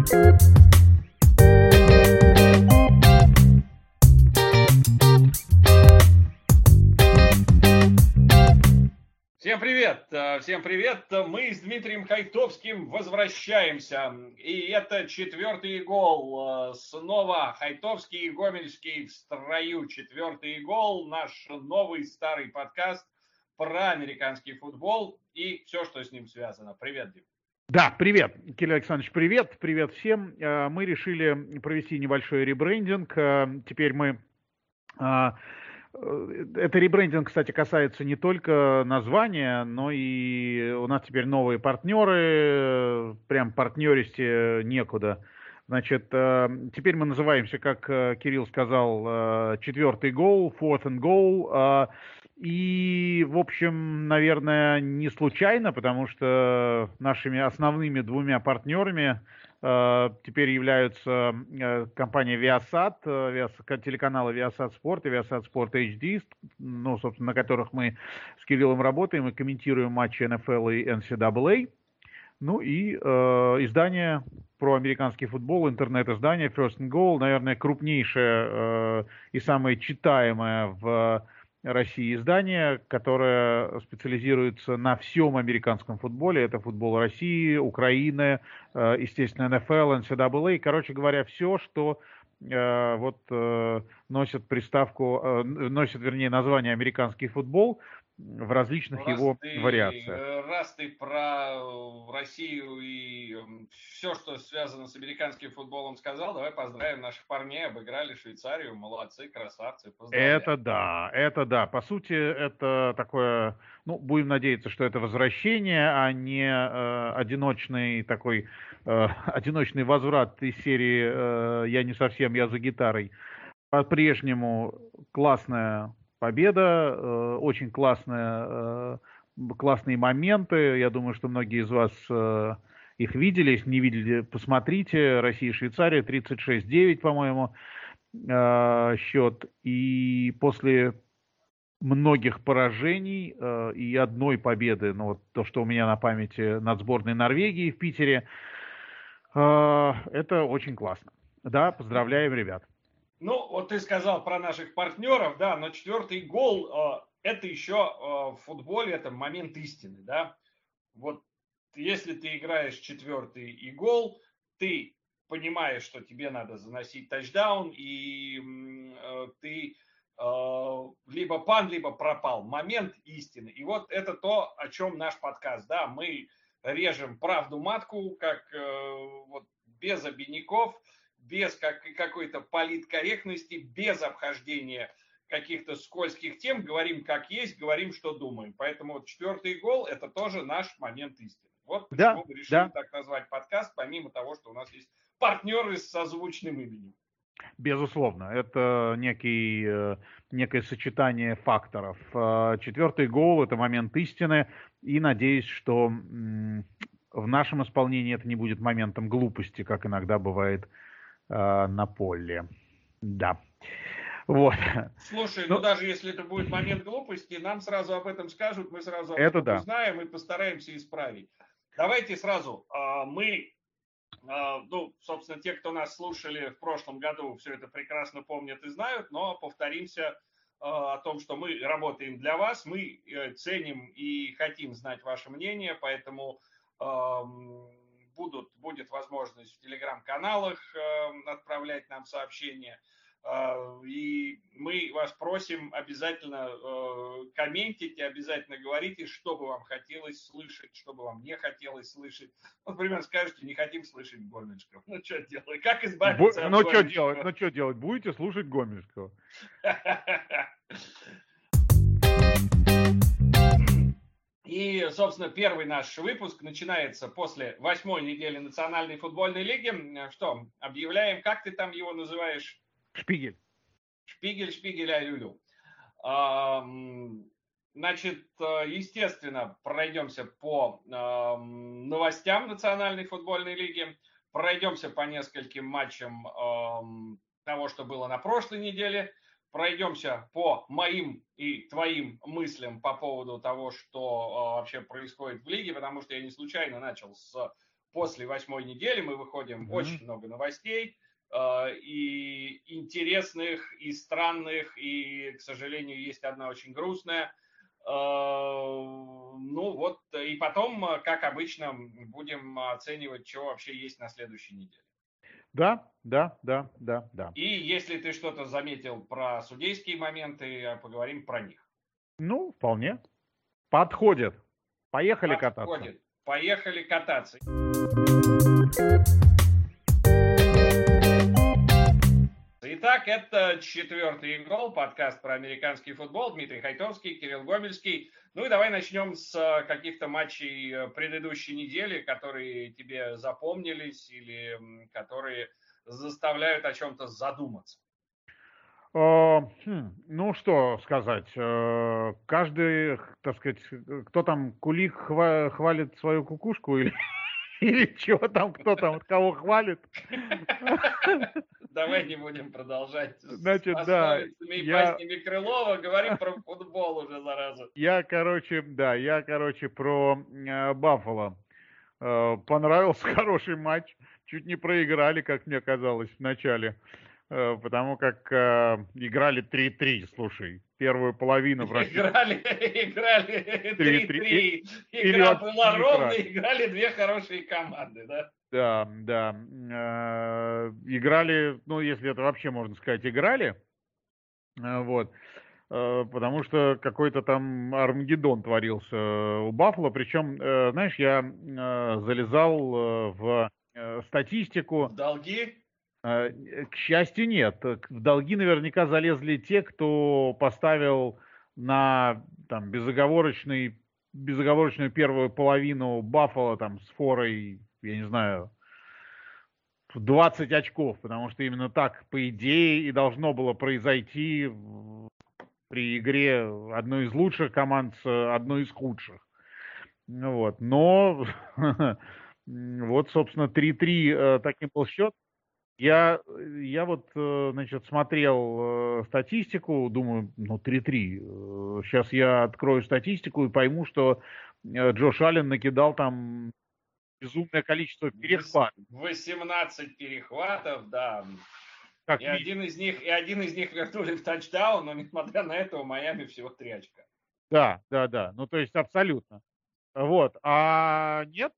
Всем привет! Э, всем привет! Мы с Дмитрием Хайтовским возвращаемся. И это четвертый гол. Э, снова Хайтовский и Гомельский в строю. Четвертый гол. Наш новый старый подкаст про американский футбол и все, что с ним связано. Привет, Дим. Да, привет, Кирилл Александрович, привет, привет всем. Э, мы решили провести небольшой ребрендинг. Теперь мы Э, это ребрендинг, кстати, касается не только названия, но и у нас теперь новые партнеры, прям партнеристи некуда. Значит, э, теперь мы называемся, как э, Кирилл сказал, четвертый гол, fourth and goal. И, в общем, наверное, не случайно, потому что нашими основными двумя партнерами Э, теперь являются э, компания Viasat, э, телеканалы Viasat Sport и Viasat Sport HD, ну, собственно, на которых мы с Кириллом работаем и комментируем матчи НФЛ и NCAA. Ну и э, издание про американский футбол, интернет-издание First and Goal, наверное, крупнейшее э, и самое читаемое в России издание, которое специализируется на всем американском футболе. Это футбол России, Украины, э, естественно, НФЛ, НЦАА. Короче говоря, все, что э, вот э, носит приставку, носит, вернее, название американский футбол, в различных раз его ты, вариациях. Э, раз ты про э, Россию и все, что связано с американским футболом сказал, давай поздравим наших парней, обыграли Швейцарию, молодцы, красавцы. Поздравляю. Это да, это да. По сути, это такое, ну, будем надеяться, что это возвращение, а не э, одиночный такой, э, одиночный возврат из серии э, «Я не совсем, я за гитарой». По-прежнему классная победа, э, очень классная, э, классные моменты. Я думаю, что многие из вас э, их видели. Если не видели, посмотрите. Россия и Швейцария 36-9, по-моему, счет. И после многих поражений и одной победы, ну вот то, что у меня на памяти над сборной Норвегии в Питере, это очень классно. Да, поздравляем, ребят. Ну, вот ты сказал про наших партнеров, да, но четвертый гол э, это еще э, в футболе это момент истины, да. Вот если ты играешь четвертый и гол, ты понимаешь, что тебе надо заносить тачдаун, и э, ты либо пан, либо пропал. Момент истины. И вот это то, о чем наш подкаст, да, мы режем правду матку, как вот без обиняков, без как, какой-то политкорректности, без обхождения каких-то скользких тем, говорим как есть, говорим, что думаем. Поэтому вот четвертый гол – это тоже наш момент истины. Вот почему да, мы решили да. так назвать подкаст, помимо того, что у нас есть партнеры с созвучным именем. Безусловно, это некий, э, некое сочетание факторов. Э, четвертый гол – это момент истины, и надеюсь, что в нашем исполнении это не будет моментом глупости, как иногда бывает э, на поле. Да. Вот. Слушай, ну, ну даже если это будет момент глупости, нам сразу об этом скажут, мы сразу об это этом да. узнаем и постараемся исправить. Давайте сразу. Э, мы, э, ну, собственно, те, кто нас слушали в прошлом году, все это прекрасно помнят и знают, но повторимся э, о том, что мы работаем для вас, мы э, ценим и хотим знать ваше мнение, поэтому будут, будет возможность в телеграм-каналах э, отправлять нам сообщения. Э, и мы вас просим обязательно э, комментите, обязательно говорите, что бы вам хотелось слышать, что бы вам не хотелось слышать. Вот, например, скажете, не хотим слышать Гомельского. Ну, что делать? Как избавиться Бу- от Ну, что делать? Ну, что делать? Будете слушать Гомельского. И, собственно, первый наш выпуск начинается после восьмой недели Национальной футбольной лиги. Что, объявляем, как ты там его называешь? Шпигель. Шпигель, шпигель, алюлю. Значит, естественно, пройдемся по новостям Национальной футбольной лиги, пройдемся по нескольким матчам того, что было на прошлой неделе, пройдемся по моим и твоим мыслям по поводу того, что э, вообще происходит в лиге, потому что я не случайно начал с после восьмой недели мы выходим mm-hmm. очень много новостей, э, и интересных, и странных, и, к сожалению, есть одна очень грустная. Э, ну вот, и потом, как обычно, будем оценивать, что вообще есть на следующей неделе. Да, да, да, да, да. И если ты что-то заметил про судейские моменты, поговорим про них. Ну, вполне. Подходит. Поехали Подходит. кататься. Поехали кататься. Итак, это четвертый гол, подкаст про американский футбол. Дмитрий Хайтовский, Кирилл Гомельский. Ну и давай начнем с э, каких-то матчей э, предыдущей недели, которые тебе запомнились или которые заставляют о чем-то задуматься. Хм, ну, что сказать. Э, каждый, так сказать, кто там, Кулик хвалит свою кукушку или, или чего там, кто там, кого хвалит. Давай не будем продолжать. Значит, да. Я... Крылова, говорим про футбол уже зараза. Я, короче, да, я, короче, про э, Баффало. Э, понравился хороший матч. Чуть не проиграли, как мне казалось, в начале. Э, потому как играли 3-3, слушай. Первую половину прошли. Играли, играли 3-3. Игра была ровная, играли две хорошие команды, да? Да, да. Э, играли, ну, если это вообще можно сказать, играли. Э, вот. Э, потому что какой-то там Армагеддон творился у Баффала. Причем, знаешь, я залезал в статистику. В долги? К счастью, нет. В долги наверняка залезли те, кто поставил на там, безоговорочный, безоговорочную первую половину Баффала там, с форой я не знаю, 20 очков, потому что именно так, по идее, и должно было произойти при игре одной из лучших команд с одной из худших. Вот. Но вот, собственно, 3-3 э, таким был счет. Я, я вот, э, значит, смотрел э, статистику, думаю, ну, 3-3. Сейчас я открою статистику и пойму, что Джош Аллен накидал там безумное количество перехватов. 18 перехватов, да. Как и, один из них, и один из них вернули в тачдаун, но несмотря на это у Майами всего три очка. Да, да, да. Ну, то есть абсолютно. Вот. А нет,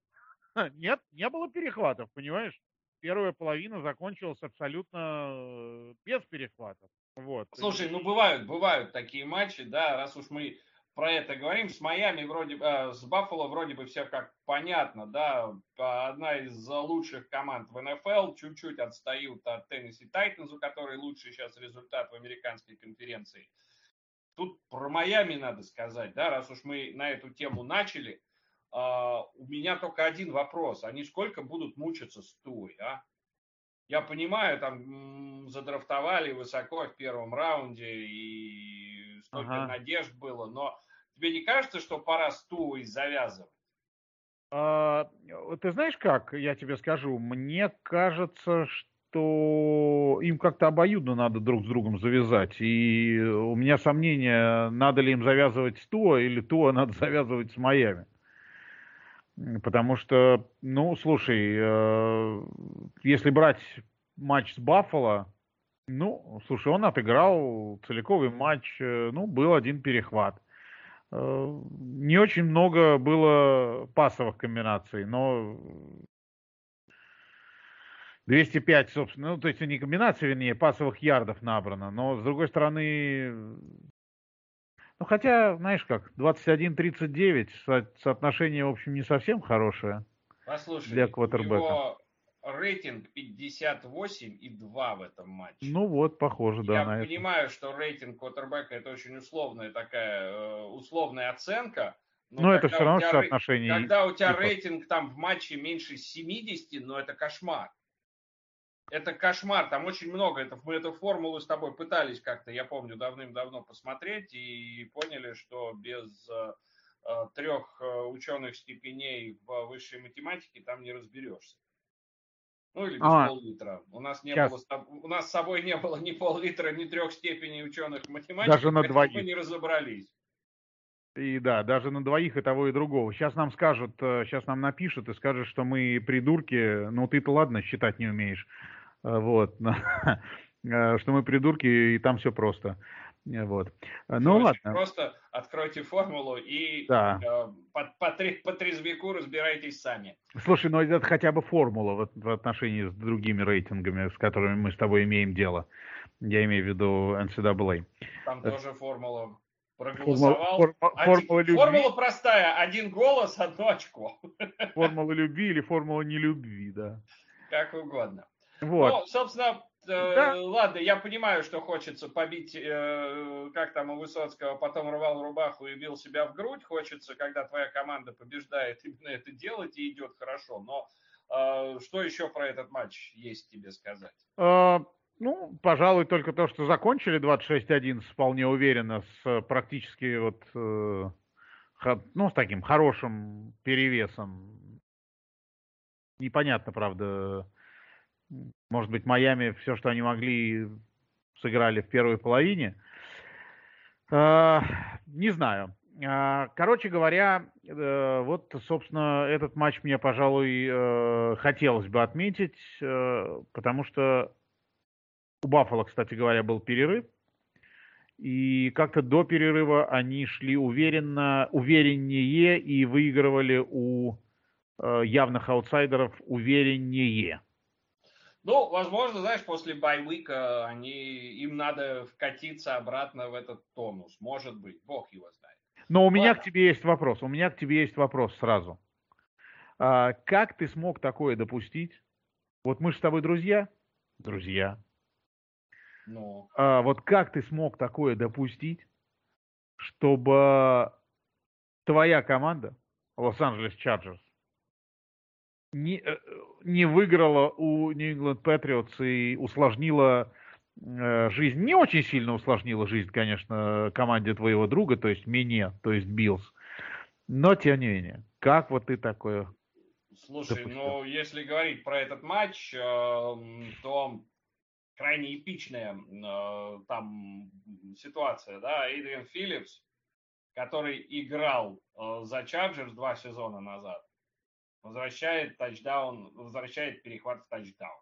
нет, не было перехватов, понимаешь? Первая половина закончилась абсолютно э, без перехватов. Вот. Слушай, ну бывают, бывают такие матчи, да, раз уж мы про это говорим. С Майами вроде э, с Баффало вроде бы все как понятно, да, одна из лучших команд в НФЛ, чуть-чуть отстают от Теннесси Тайтанс, у которой лучший сейчас результат в американской конференции. Тут про Майами надо сказать, да, раз уж мы на эту тему начали, э, у меня только один вопрос. Они сколько будут мучиться с Туей, а? Я понимаю, там задрафтовали высоко в первом раунде и столько ага. надежд было, но тебе не кажется, что пора с Туей завязывать? А, ты знаешь как, я тебе скажу, мне кажется, что им как-то обоюдно надо друг с другом завязать. И у меня сомнения, надо ли им завязывать с Туа или Туа надо завязывать с Майами. Потому что, ну, слушай, э, если брать матч с Баффало, ну, слушай, он отыграл целиковый матч, э, ну, был один перехват. Э, не очень много было пасовых комбинаций, но 205, собственно, ну, то есть не комбинации, вернее, пасовых ярдов набрано, но, с другой стороны, ну, хотя, знаешь как, 21-39, со- соотношение, в общем, не совсем хорошее Послушай, для квотербека. Его рейтинг 58 и 2 в этом матче. Ну вот, похоже, да. Я понимаю, это. что рейтинг квотербека это очень условная такая, э, условная оценка. Но, но это все равно соотношение. Когда у тебя типа... рейтинг там в матче меньше 70, ну это кошмар. Это кошмар, там очень много. Это, мы эту формулу с тобой пытались как-то, я помню, давным-давно посмотреть и поняли, что без э, э трех ученых степеней в высшей математике там не разберешься. Ну или без а, пол-литра. У нас, не было, у нас с собой не было ни пол-литра, ни трех степеней ученых математиков, Даже на двоих. мы не разобрались. И да, даже на двоих и того, и другого. Сейчас нам скажут, сейчас нам напишут и скажут, что мы придурки. Ну, ты-то ладно, считать не умеешь. Вот. Что мы придурки, и там все просто. Вот. Ну Очень ладно. Просто откройте формулу и да. э, по, по, по трезвику разбирайтесь сами. Слушай, ну это хотя бы формула в, в отношении с другими рейтингами, с которыми мы с тобой имеем дело. Я имею в виду NCAA. Там э, тоже формула проголосовал. Формула, один, формула, любви. формула простая. Один голос, одно очко. Формула любви или формула нелюбви, да. Как угодно. Вот. Ну, собственно, Э, да. Ладно, я понимаю, что хочется побить, э, как там у Высоцкого, потом рвал рубаху и бил себя в грудь. Хочется, когда твоя команда побеждает, именно это делать и идет хорошо. Но э, что еще про этот матч есть тебе сказать? А, ну, пожалуй, только то, что закончили 26-1 вполне уверенно, с практически вот, ну, с таким хорошим перевесом. Непонятно, правда, может быть, Майами все, что они могли, сыграли в первой половине. А, не знаю. А, короче говоря, э, вот, собственно, этот матч мне, пожалуй, э, хотелось бы отметить, э, потому что у Баффала, кстати говоря, был перерыв. И как-то до перерыва они шли уверенно, увереннее и выигрывали у явных аутсайдеров увереннее. Ну, возможно, знаешь, после байвика они, им надо вкатиться обратно в этот тонус. Может быть, бог его знает. Но у Ладно. меня к тебе есть вопрос. У меня к тебе есть вопрос сразу. А, как ты смог такое допустить? Вот мы же с тобой друзья. Друзья. Ну. А, вот как ты смог такое допустить, чтобы твоя команда, Лос-Анджелес Чарджерс, не, э, не выиграла у New England Patriots и усложнила э, жизнь, не очень сильно усложнила жизнь, конечно, команде твоего друга, то есть мне, то есть Биллс. Но, тем не менее, как вот ты такое Слушай, допустил? ну, если говорить про этот матч, э, то крайне эпичная там ситуация, да, Эйдриан Филлипс, который играл за Чарджерс два сезона назад, возвращает тачдаун, возвращает перехват в тачдаун.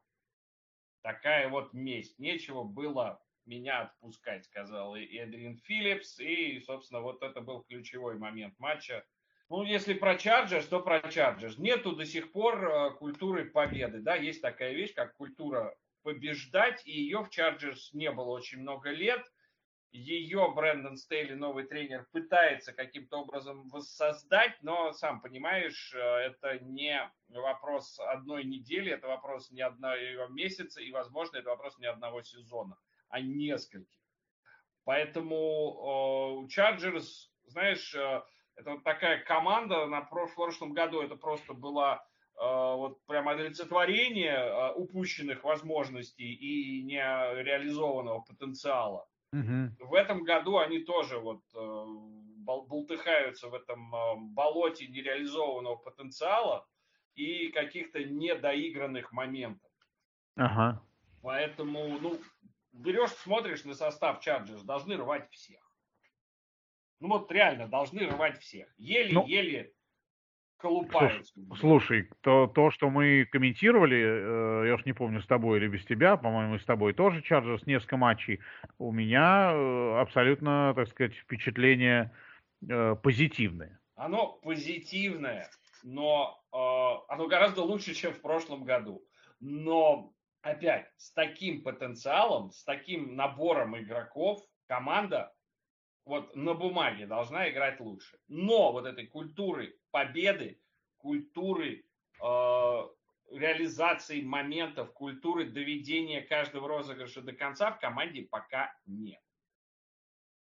Такая вот месть. Нечего было меня отпускать, сказал и Эдрин Филлипс. И, собственно, вот это был ключевой момент матча. Ну, если про Чарджерс, то про Чарджерс. Нету до сих пор э, культуры победы. Да, есть такая вещь, как культура побеждать, и ее в Чарджерс не было очень много лет ее Брэндон Стейли, новый тренер, пытается каким-то образом воссоздать, но, сам понимаешь, э, это не вопрос одной недели, это вопрос не одного месяца, и, возможно, это вопрос не одного сезона, а нескольких. Поэтому Чарджерс, э, знаешь, э, это вот такая команда, на прошлом году это просто была вот прям олицетворение упущенных возможностей и нереализованного потенциала. Угу. В этом году они тоже вот э, болтыхаются в этом э, болоте нереализованного потенциала и каких-то недоигранных моментов. Ага. Поэтому, ну, берешь, смотришь на состав Чарджерс, должны рвать всех. Ну вот реально, должны рвать всех. Еле-еле ну, колупаются. Слушай, то, то, что мы комментировали, э, я уж не помню, с тобой или без тебя, по-моему, с тобой тоже Чарджерс несколько матчей, у меня э, абсолютно, так сказать, впечатление э, позитивное. Оно позитивное, но оно гораздо лучше, чем в прошлом году. Но опять, с таким потенциалом, с таким набором игроков, команда вот на бумаге должна играть лучше. Но вот этой культуры победы, культуры э, реализации моментов, культуры доведения каждого розыгрыша до конца в команде пока нет.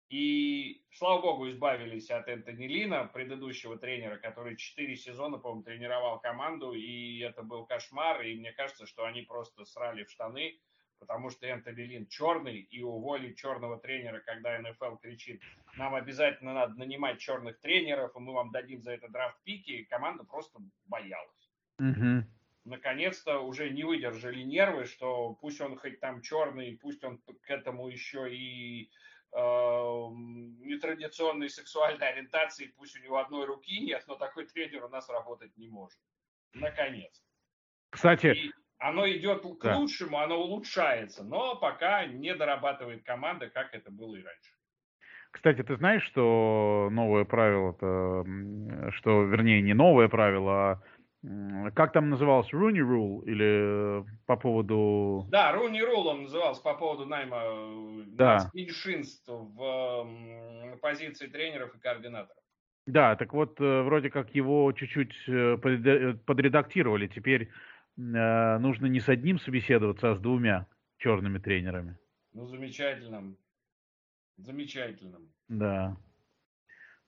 И, слава богу, избавились от Энтони Лина, предыдущего тренера, который четыре сезона, по-моему, тренировал команду, и это был кошмар, и мне кажется, что они просто срали в штаны, потому что Энтони Лин черный, и уволить черного тренера, когда НФЛ кричит, нам обязательно надо нанимать черных тренеров, и мы вам дадим за это драфт пики, команда просто боялась. Угу. Наконец-то уже не выдержали нервы, что пусть он хоть там черный, пусть он к этому еще и э, нетрадиционной сексуальной ориентации, пусть у него одной руки нет, но такой тренер у нас работать не может. Наконец. Кстати, и оно идет к да. лучшему, оно улучшается, но пока не дорабатывает команда, как это было и раньше. Кстати, ты знаешь, что новое правило-то, что, вернее, не новое правило, а как там называлось, Руни Рул или по поводу... Да, Руни Рул он назывался по поводу найма э, да. меньшинств в позиции тренеров и координаторов. Да, так вот, э, вроде как его чуть-чуть э, подредактировали. Теперь нужно не с одним собеседоваться, а с двумя черными тренерами. Ну, замечательным. Замечательным. Да.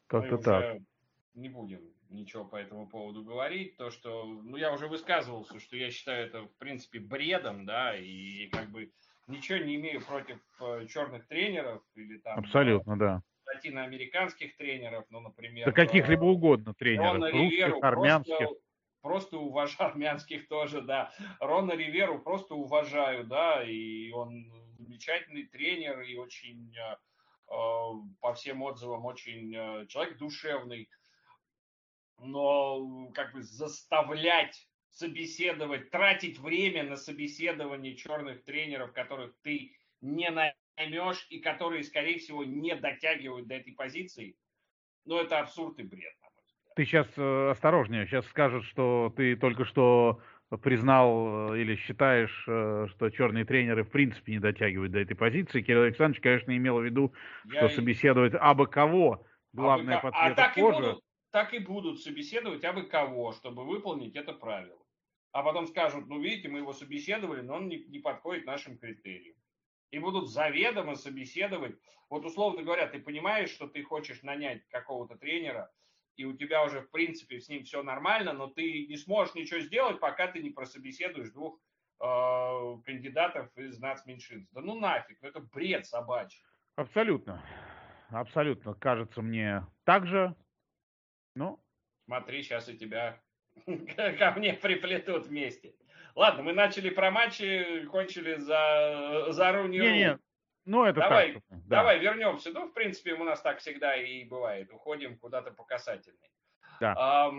Как-то так. Не будем ничего по этому поводу говорить. То, что, ну, я уже высказывался, что я считаю это, в принципе, бредом, да, и как бы ничего не имею против э, черных тренеров или там... Абсолютно, да. Латиноамериканских тренеров, ну, например... Да каких-либо э, угодно тренеров, русских, Риверу, армянских. Просто, просто уважаю, армянских тоже, да. Рона Риверу просто уважаю, да, и он замечательный тренер и очень, э, по всем отзывам, очень человек душевный но как бы заставлять собеседовать, тратить время на собеседование черных тренеров, которых ты не наймешь и которые, скорее всего, не дотягивают до этой позиции, ну, это абсурд и бред. Ты сейчас э, осторожнее, сейчас скажут, что ты только что признал э, или считаешь, э, что черные тренеры в принципе не дотягивают до этой позиции. Кирилл Александрович, конечно, имел в виду, что Я... собеседовать абы кого. Главное а, по цвету а так кожи. И будут, так и будут собеседовать абы кого, чтобы выполнить это правило. А потом скажут, ну видите, мы его собеседовали, но он не, не подходит нашим критериям. И будут заведомо собеседовать. Вот условно говоря, ты понимаешь, что ты хочешь нанять какого-то тренера, и у тебя уже, в принципе, с ним все нормально, но ты не сможешь ничего сделать, пока ты не прособеседуешь двух э, кандидатов из нацменьшинств. Да ну нафиг, ну это бред собачий. Абсолютно. Абсолютно. Кажется мне так же. Ну? Смотри, сейчас и тебя ко мне приплетут вместе. Ладно, мы начали про матчи, кончили за, за Руни не, не, ну это давай, так. Да. Давай вернемся. Ну, в принципе, у нас так всегда и бывает. Уходим куда-то по касательной. Да.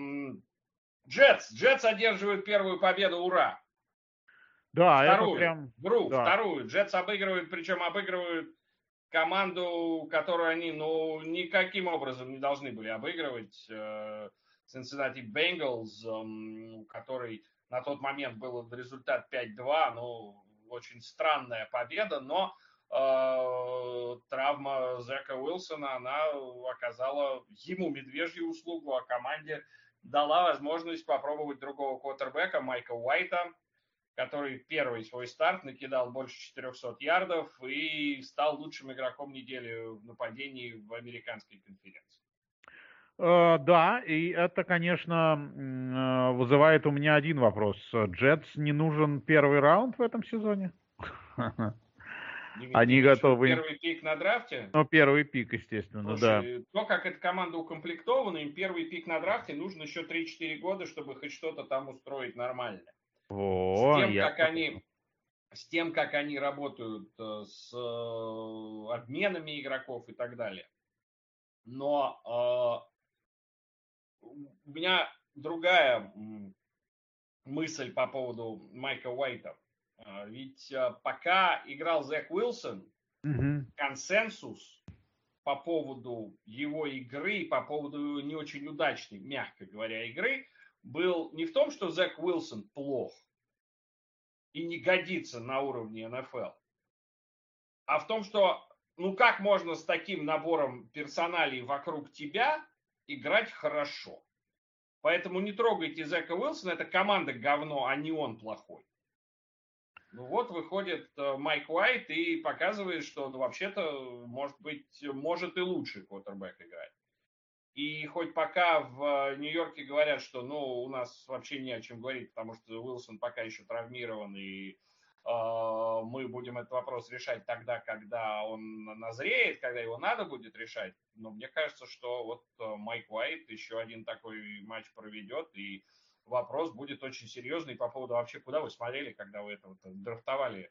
Джетс. Джетс одерживают первую победу. Ура! Да, вторую. это прям... Вру, да. вторую. Джетс обыгрывают, причем обыгрывают команду, которую они, ну, никаким образом не должны были обыгрывать. Э, Cincinnati Bengals, эм, который на тот момент был результат 5-2, ну, очень странная победа, но травма Зека Уилсона, она оказала ему медвежью услугу, а команде дала возможность попробовать другого квотербека Майка Уайта, который первый свой старт накидал больше 400 ярдов и стал лучшим игроком недели в нападении в американской конференции. Э, да, и это, конечно, э, вызывает у меня один вопрос. Джетс не нужен первый раунд в этом сезоне? Они готовы... Первый пик на драфте? Ну, первый пик, естественно, Слушай, да. То, как эта команда укомплектована, им первый пик на драфте нужно еще 3-4 года, чтобы хоть что-то там устроить нормально. О, с тем, я... как они с тем, как они работают э, с э, обменами игроков и так далее. Но э, у меня другая мысль по поводу Майка Уайта. Э, ведь э, пока играл Зак Уилсон, угу. консенсус по поводу его игры, по поводу не очень удачной, мягко говоря, игры – был не в том, что Зак Уилсон плох и не годится на уровне НФЛ, а в том, что ну как можно с таким набором персоналей вокруг тебя играть хорошо. Поэтому не трогайте Зека Уилсона, это команда говно, а не он плохой. Ну вот выходит э, Майк Уайт и показывает, что ну, вообще-то может быть, может и лучший квотербек играть. И хоть пока в Нью-Йорке говорят, что ну, у нас вообще не о чем говорить, потому что Уилсон пока еще травмирован, и э, мы будем этот вопрос решать тогда, когда он назреет, когда его надо будет решать. Но мне кажется, что вот э, Майк Уайт еще один такой матч проведет, и вопрос будет очень серьезный по поводу вообще, куда вы смотрели, когда вы это вот драфтовали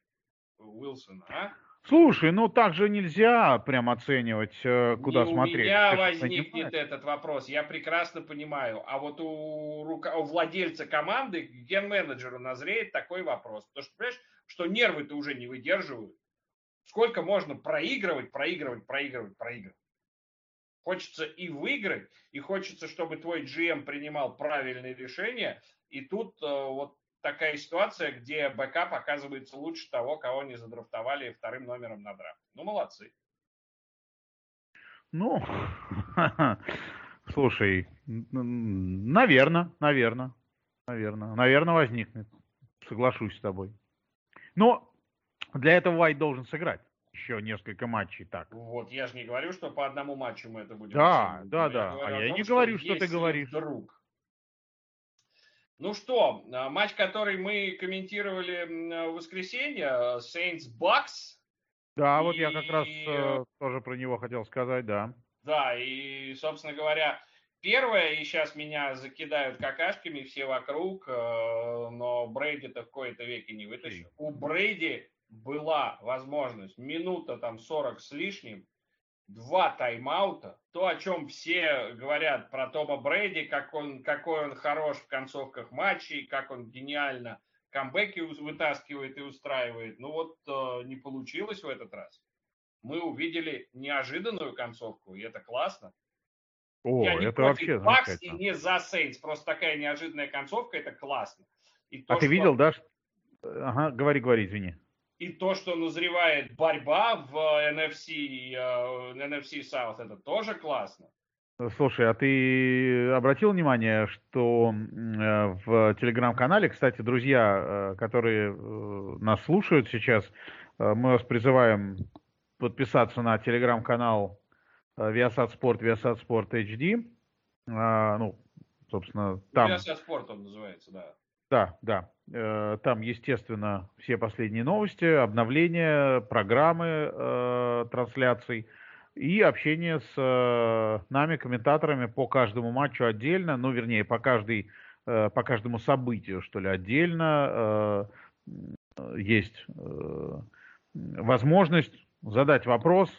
Уилсона, а? Слушай, ну так же нельзя прям оценивать, э, куда Не смотреть. У меня Ты возникнет понимаешь. этот вопрос, я прекрасно понимаю. А вот у, рука- у владельца команды, ген-менеджеру назреет такой вопрос. Потому что, понимаешь, что нервы-то уже не выдерживают. Сколько можно проигрывать, проигрывать, проигрывать, проигрывать. Хочется и выиграть, и хочется, чтобы твой GM принимал правильные решения. И тут э, вот такая ситуация, где бэкап оказывается лучше того, кого не задрафтовали вторым номером на драфт. Ну, молодцы. Ну, слушай, наверное, наверное, наверное, наверное возникнет. Соглашусь с тобой. Но для этого Уайт должен сыграть еще несколько матчей так. Вот, я же не говорю, что по одному матчу мы это будем Да, оценивать. да, Но да. А я том, не говорю, что ты если говоришь. Вдруг. Ну что, а, матч, который мы комментировали м, в воскресенье, Saints Bucks. Да, вот я как раз И- э, тоже про него хотел сказать, да. Да, и, собственно говоря, первое, и сейчас меня закидают какашками все вокруг, э, но Брейди-то в кои-то веки не вытащил. У Брейди была возможность минута там 40 с лишним, два тайм-аута, то, о чем все говорят про Тома Брейди, как он, какой он хорош в концовках матчей, как он гениально камбэки вытаскивает и устраивает. Ну вот э, не получилось в этот раз. Мы увидели неожиданную концовку, и это классно. О, Я не это вообще Bucks и не за Saints. Просто такая неожиданная концовка, это классно. И А то, ты что- видел, да? ш- Ага, говори, говори, извини. И то, что назревает борьба в NFC, NFC South, это тоже классно. Слушай, а ты обратил внимание, что э, в телеграм-канале, кстати, друзья, э, которые э, нас слушают сейчас, мы вас призываем подписаться на телеграм-канал Viasat Sport, Viasat Sport HD. А, Ну, собственно, там... Viasat спорт он называется, да. Да, да. Э, Там, естественно, все последние новости, обновления, программы э, трансляций и общение с э, нами, комментаторами по каждому матчу отдельно, ну, вернее, по, каждой, по каждому событию, что ли, отдельно. Есть возможность задать вопрос,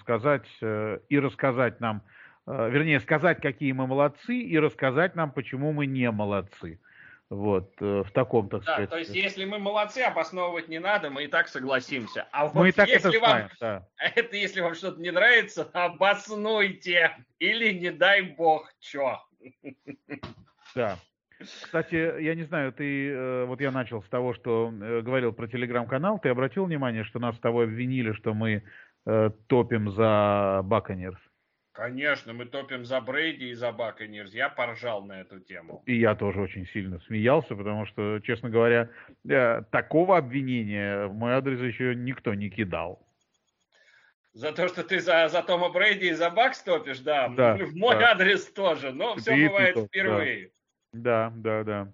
сказать и рассказать нам, вернее, сказать, какие мы молодцы, и рассказать нам, почему мы не молодцы. Вот, э, в таком, так Да, сказать. то есть, если мы молодцы, обосновывать не надо, мы и так согласимся. А вот Мы и так это если вам, знаем, да. это если вам что-то не нравится, обоснуйте. Или не дай бог, чё. Да. Кстати, я не знаю, ты, э, вот я начал с того, что э, говорил про телеграм-канал, ты обратил внимание, что нас с тобой обвинили, что мы э, топим за Баконерс? Конечно, мы топим за Брейди и за Баконирс. Я поржал на эту тему. И я тоже очень сильно смеялся, потому что, честно говоря, э, такого обвинения в мой адрес еще никто не кидал. За то, что ты за, за Тома Брейди и за Бакс топишь, да. Да, в мой да. адрес тоже. Но все ты бывает топ, да. впервые. Да, да, да.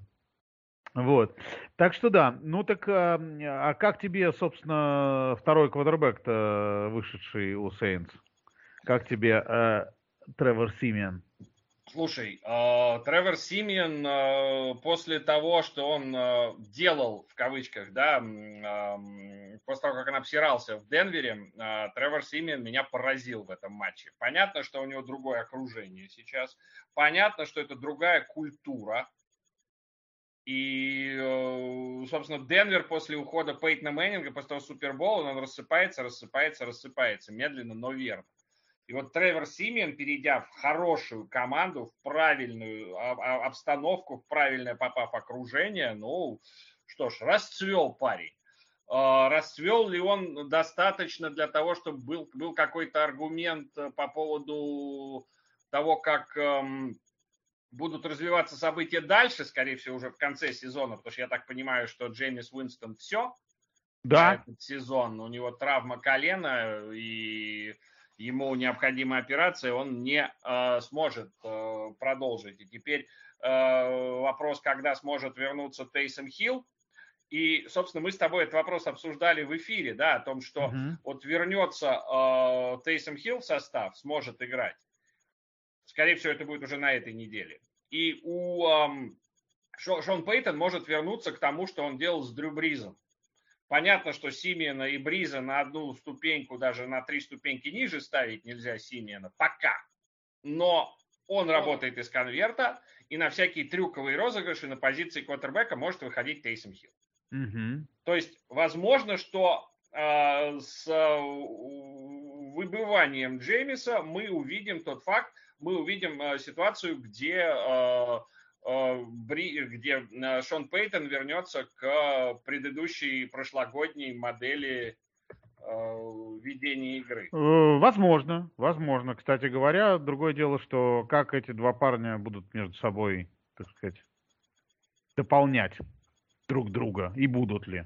Вот. Так что да. Ну так, а, а как тебе, собственно, второй квадрбэк-то, вышедший у Сейнс? Как тебе э, Тревор Симиан? Слушай, э, Тревор Симион э, после того, что он э, делал, в кавычках, да, эм, после того, как он обсирался в Денвере, э, Тревор Симион меня поразил в этом матче. Понятно, что у него другое окружение сейчас. Понятно, что это другая культура. И, э, собственно, Денвер после ухода Пейтона Мэннинга, после того Супербола, он рассыпается, рассыпается, рассыпается. Медленно, но верно. И вот Тревор Симиан, перейдя в хорошую команду, в правильную а- а- обстановку, в правильное попав окружение, ну, что ж, расцвел парень. А, Расцвел ли он достаточно для того, чтобы был, был какой-то аргумент э, по поводу того, как эм, будут развиваться события дальше, скорее всего, уже в конце сезона, потому что я так понимаю, что Джеймис Уинстон все Да, этот сезон. У него травма колена, и ему необходима операция, он не э, сможет э, продолжить. И теперь э, вопрос, когда сможет вернуться Тейсом Хилл. И, собственно, мы с тобой этот вопрос обсуждали в эфире, да, о том, что Мгм. вот вернется э, Тейсом Хилл в состав, сможет играть. Скорее всего, это будет уже на этой неделе. И у Шо- Шон Пейтон может вернуться к тому, что он делал с Дрю Бризом. Понятно, что Симена и Бриза на одну ступеньку, даже на три ступеньки ниже ставить нельзя Симена. Пока. Но он работает из конверта, и на всякие трюковые розыгрыши на позиции квотербека может выходить Тейсом Хилл. Угу. То есть, возможно, что э, с э, выбыванием Джеймиса мы увидим тот факт, мы увидим э, ситуацию, где, э, где э, Шон Пейтон вернется к предыдущей прошлогодней модели Э, ведения игры? Э, возможно, возможно. Кстати говоря, другое дело, что как эти два парня будут между собой, так сказать, дополнять друг друга и будут ли?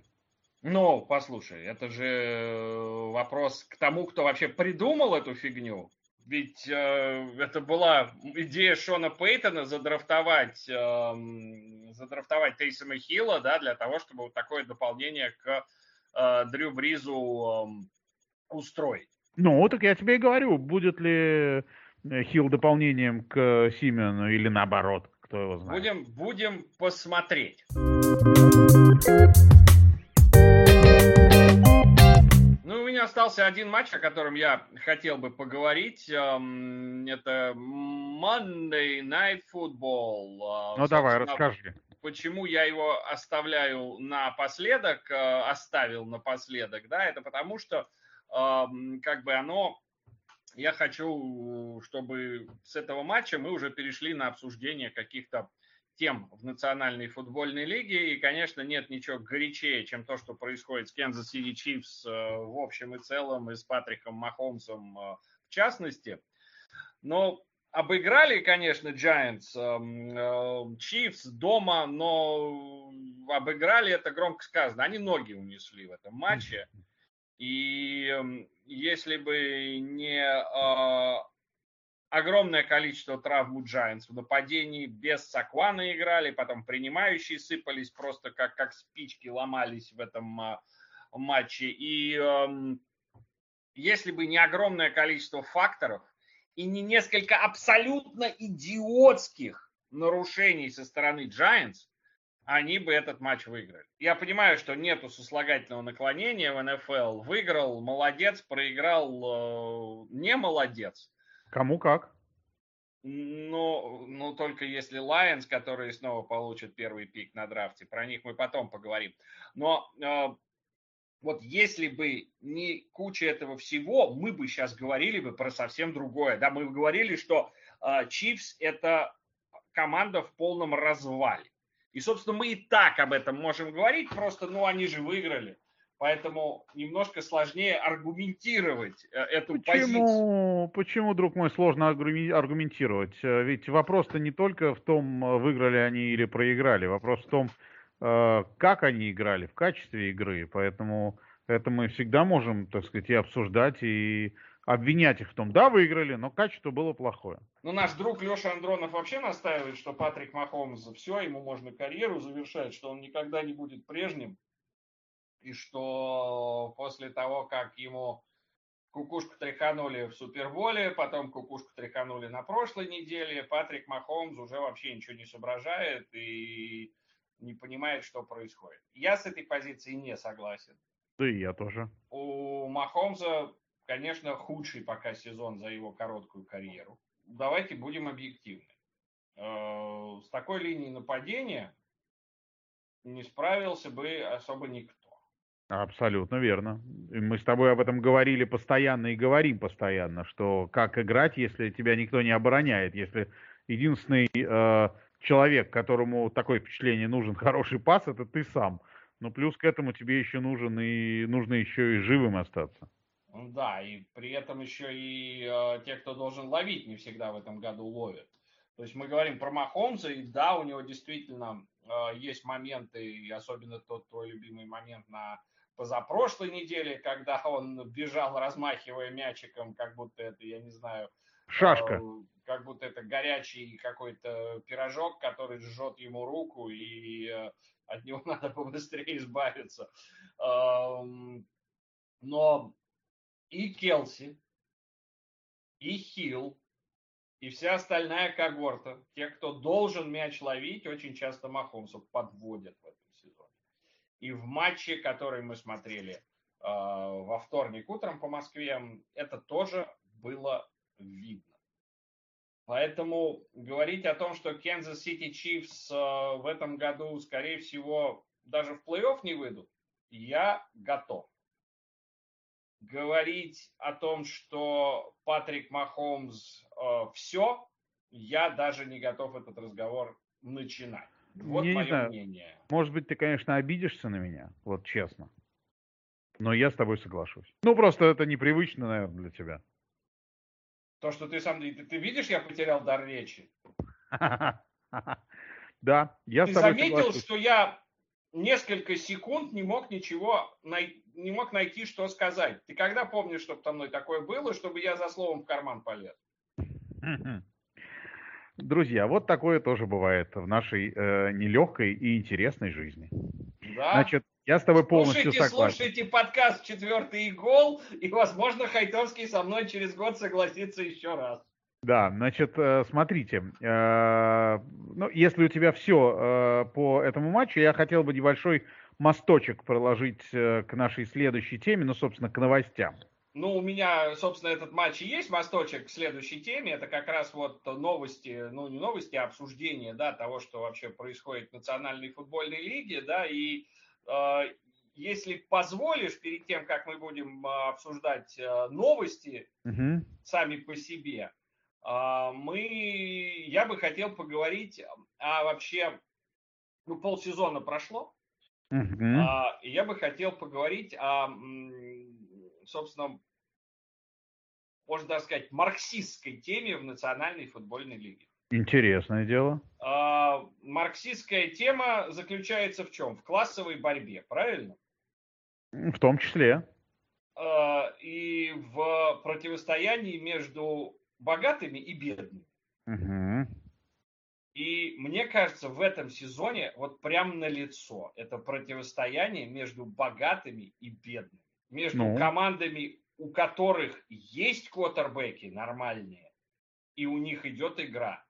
Ну, послушай, это же э, вопрос к тому, кто вообще придумал эту фигню. Ведь э, это была идея Шона Пейтона задрафтовать, э, задрафтовать Тейсона Хилла, да, для того, чтобы вот такое дополнение к э, Дрю Бризу э, устроить. Ну, так я тебе и говорю, будет ли э, Хилл дополнением к Симену или наоборот, кто его знает. Будем, будем посмотреть. Остался один матч, о котором я хотел бы поговорить. Эм, это Monday Night Football. Э, ну, давай, расскажи почему я его оставляю напоследок, э, оставил напоследок, да, это потому что как бы оно, я хочу, чтобы с этого матча мы уже перешли на обсуждение каких-то тем в Национальной футбольной лиге. И, конечно, нет ничего горячее, чем то, что происходит с Kansas City Chiefs э, в общем и целом и с Патриком Махомсом э, в частности. Но обыграли, конечно, Giants, эм, эм, Chiefs дома, но обыграли, это громко сказано. Они ноги унесли в этом матче. И эм, если бы не э, огромное количество травм у Giants в нападении, без Саквана играли, потом принимающие сыпались просто как, как спички, ломались в этом э, матче. И если бы не огромное количество факторов, и не несколько абсолютно идиотских нарушений со стороны Giants, они бы этот матч выиграли. Я понимаю, что нету сослагательного наклонения в НФЛ. Выиграл, молодец, проиграл, э, не молодец. Кому как? Ну, ну, только если Lions, которые снова получат первый пик на драфте, про них мы потом поговорим. Но э, вот если бы не куча этого всего, мы бы сейчас говорили бы про совсем другое. Да, мы говорили, что э, это команда в полном развале. И, собственно, мы и так об этом можем говорить, просто, ну, они же выиграли. Поэтому немножко сложнее аргументировать э, эту почему, позицию. Почему, друг мой, сложно аргументировать? Э, ведь вопрос-то не только в том, э, выиграли они или проиграли. Вопрос в том, как они играли в качестве игры, поэтому это мы всегда можем, так сказать, и обсуждать, и обвинять их в том, да, выиграли, но качество было плохое. Ну, наш друг Леша Андронов вообще настаивает, что Патрик Махомс, все, ему можно карьеру завершать, что он никогда не будет прежним, и что после того, как ему кукушку тряханули в Суперболе, потом кукушку тряханули на прошлой неделе, Патрик Махомс уже вообще ничего не соображает, и не понимает, что происходит. Я с этой позиции не согласен. Да и я тоже. У Махомза, конечно, худший пока сезон за его короткую карьеру. Давайте будем объективны. Э, с такой линией нападения не справился бы особо никто. Абсолютно верно. Мы с тобой об этом говорили постоянно и говорим постоянно, что как играть, если тебя никто не обороняет, если единственный э, человек, которому такое впечатление нужен хороший пас, это ты сам. Но плюс к этому тебе еще нужен и нужно еще и живым остаться. Да, и при этом еще и э, те, кто должен ловить, не всегда в этом году ловят. То есть мы говорим про Махомза, и да, у него действительно э, есть моменты, и особенно тот твой любимый момент на позапрошлой неделе, когда он бежал, размахивая мячиком, как будто это, я не знаю, Шашка. Э, как будто это горячий какой-то пирожок, который жжет ему руку, и э, от него надо побыстрее избавиться. Эм, но и Келси, и Хилл, и вся остальная когорта, те, кто должен мяч ловить, очень часто Махомсов подводят в этом. И в матче, который мы смотрели э, во вторник утром по Москве, это тоже было видно. Поэтому говорить о том, что Kansas City Chiefs э, в этом году, скорее всего, даже в плей-офф не выйдут, я готов. Говорить о том, что Патрик Махомс э, все, я даже не готов этот разговор начинать. Вот не, мое не знаю. мнение. Может быть, ты, конечно, обидишься на меня, вот честно. Но я с тобой соглашусь. Ну, просто это непривычно, наверное, для тебя. То, что ты сам... Ты, ты видишь, я потерял дар речи? Да, я ты с тобой заметил, что я несколько секунд не мог ничего, най... не мог найти, что сказать. Ты когда помнишь, чтобы со мной такое было, чтобы я за словом в карман полез? Друзья, вот такое тоже бывает в нашей э, нелегкой и интересной жизни. Да? Значит, я с тобой полностью слушайте, согласен. слушайте подкаст «Четвертый гол», и, возможно, Хайтовский со мной через год согласится еще раз. Да, значит, э, смотрите, э, ну, если у тебя все э, по этому матчу, я хотел бы небольшой мосточек проложить к нашей следующей теме, ну, собственно, к новостям. Ну, у меня, собственно, этот матч и есть мосточек к следующей теме. Это как раз вот новости, ну, не новости, а обсуждение, да, того, что вообще происходит в Национальной футбольной лиге, да, и э, если позволишь, перед тем, как мы будем э, обсуждать э, новости Угу. сами по себе, э, мы, я бы хотел поговорить о вообще, ну, полсезона прошло, Угу. а, и я бы хотел поговорить о, собственно, можно даже сказать, марксистской теме в Национальной футбольной лиге. Интересное дело. А, Марксистская тема заключается в чем? В классовой борьбе, правильно? В том числе. А, И в противостоянии между богатыми и бедными. Угу. И мне кажется, в этом сезоне вот прям на лицо это противостояние между богатыми и бедными. Между Ну. командами, у которых есть квотербеки нормальные, и у них идет игра.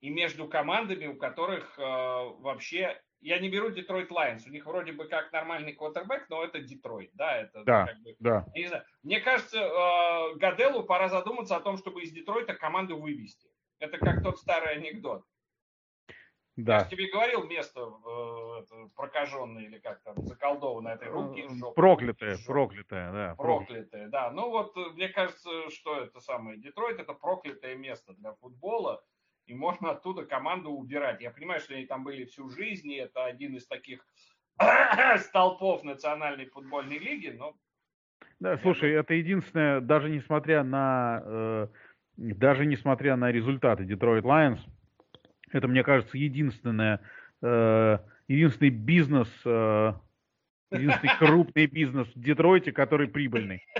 И между командами, у которых э, вообще... Я не беру Детройт Лайонс, у них вроде бы как нормальный квотербек, но это Детройт, да, это Да. как бы Да. я не знаю. Мне кажется, э, Гаделу пора задуматься о том, чтобы из Детройта команду вывести. Это как тот старый анекдот. Я Да. же тебе говорил место э, прокаженное или как там, заколдованное этой руки. Проклятое, проклятое, да. Проклятое, да. Ну вот, э, мне кажется, что это самое. Детройт это проклятое место для футбола. И можно оттуда команду убирать. Я понимаю, что они там были всю жизнь, и это один из таких столпов Национальной футбольной лиги, но Да, слушай, это единственное, даже несмотря на э, даже несмотря на результаты Детройт Лайонс, это, мне кажется, единственное, э, единственный бизнес, э, единственный крупный бизнес в Детройте, который прибыльный.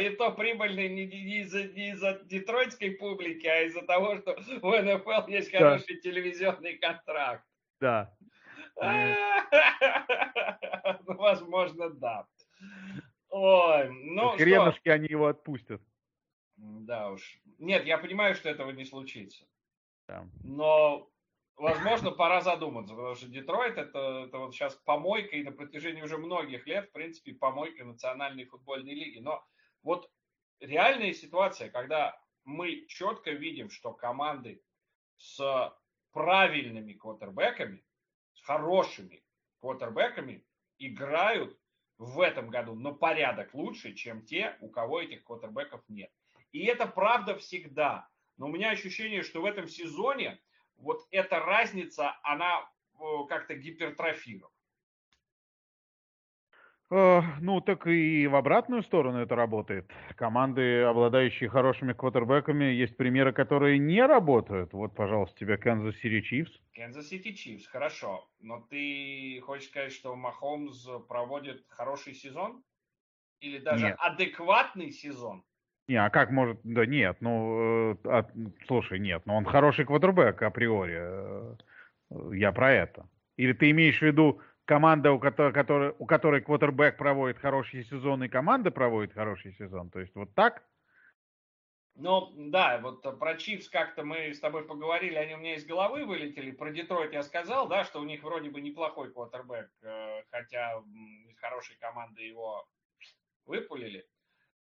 И то прибыльный не, не- из-за, не из-за детройтской публики, а из-за того, что в НФЛ есть Да. хороший телевизионный контракт. Да. Ну, возможно, да. Ой, ну что, Хренушки они его отпустят. да уж. Нет, я понимаю, что этого не случится. Да. Но, возможно, пора задуматься, потому что Детройт это, это вот сейчас помойка, и на протяжении уже многих лет, в принципе, помойка Национальной футбольной лиги. Но вот реальная ситуация, когда мы четко видим, что команды с правильными квотербеками, с хорошими квотербеками играют в этом году на порядок лучше, чем те, у кого этих квотербеков нет. И это правда всегда. Но у меня ощущение, что в этом сезоне вот эта разница, она э, как-то гипертрофирована. Э, Ну, так и в обратную сторону это работает. Команды, обладающие хорошими квотербеками, есть примеры, которые не работают. Вот, пожалуйста, тебе Kansas City Chiefs. Kansas City Chiefs, хорошо. Но ты хочешь сказать, что Махомс проводит хороший сезон? Или даже Нет. адекватный сезон? Не, а как может... Да нет, ну, э, слушай, нет, ну он хороший квотербек априори. э, Я про это. Или ты имеешь в виду команда, у которой, которой, у которой квотербек проводит хороший сезон, и команда проводит хороший сезон? То есть вот так? Ну, да, вот про Чивс как-то мы с тобой поговорили, они у меня из головы вылетели. Про Детройт я сказал, да, что у них вроде бы неплохой квотербек, э, хотя из хорошей команды его выпулили.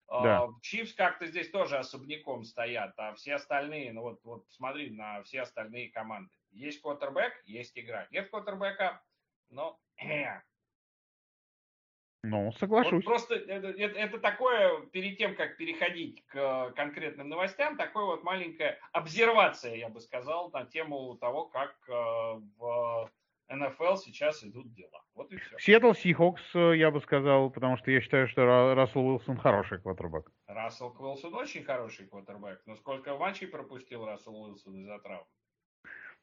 Да. Чивс как-то здесь тоже особняком стоят, а все остальные, ну вот, вот смотри на все остальные команды. Есть квотербек, есть игра. Нет квотербека, но ну, соглашусь. Вот просто это, это, это такое, перед тем, как переходить к конкретным новостям, такое вот маленькая обсервация, я бы сказал, на тему того, как э, в НФЛ сейчас идут дела. Вот и все. Сиэтл Сихокс, э, я бы сказал, потому что я считаю, что Рассел Уилсон хороший квотербек. Рассел Уилсон очень хороший квотербек, но сколько матчей пропустил Рассел Уилсон из-за травм?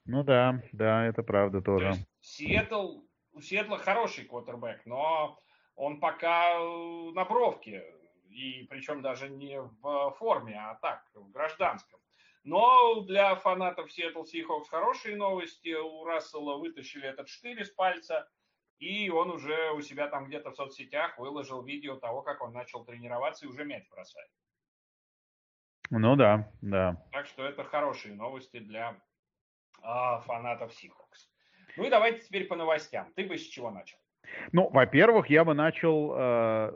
Ну да, да, это правда тоже. То Сиэтл, у Сиэтла хороший квотербек, но он пока э, на бровке, и причем даже не в форме, а так, в гражданском. Но для фанатов Seattle Seahawks хорошие новости. У Рассела вытащили этот штырь из пальца, и он уже у себя там где-то в соцсетях выложил видео того, как он начал тренироваться и уже мяч бросает. Ну да, да. Так что это хорошие новости для а, фанатов Seahawks. Ну и давайте теперь по новостям. Ты бы с чего начал? Ну, во-первых, я бы начал э,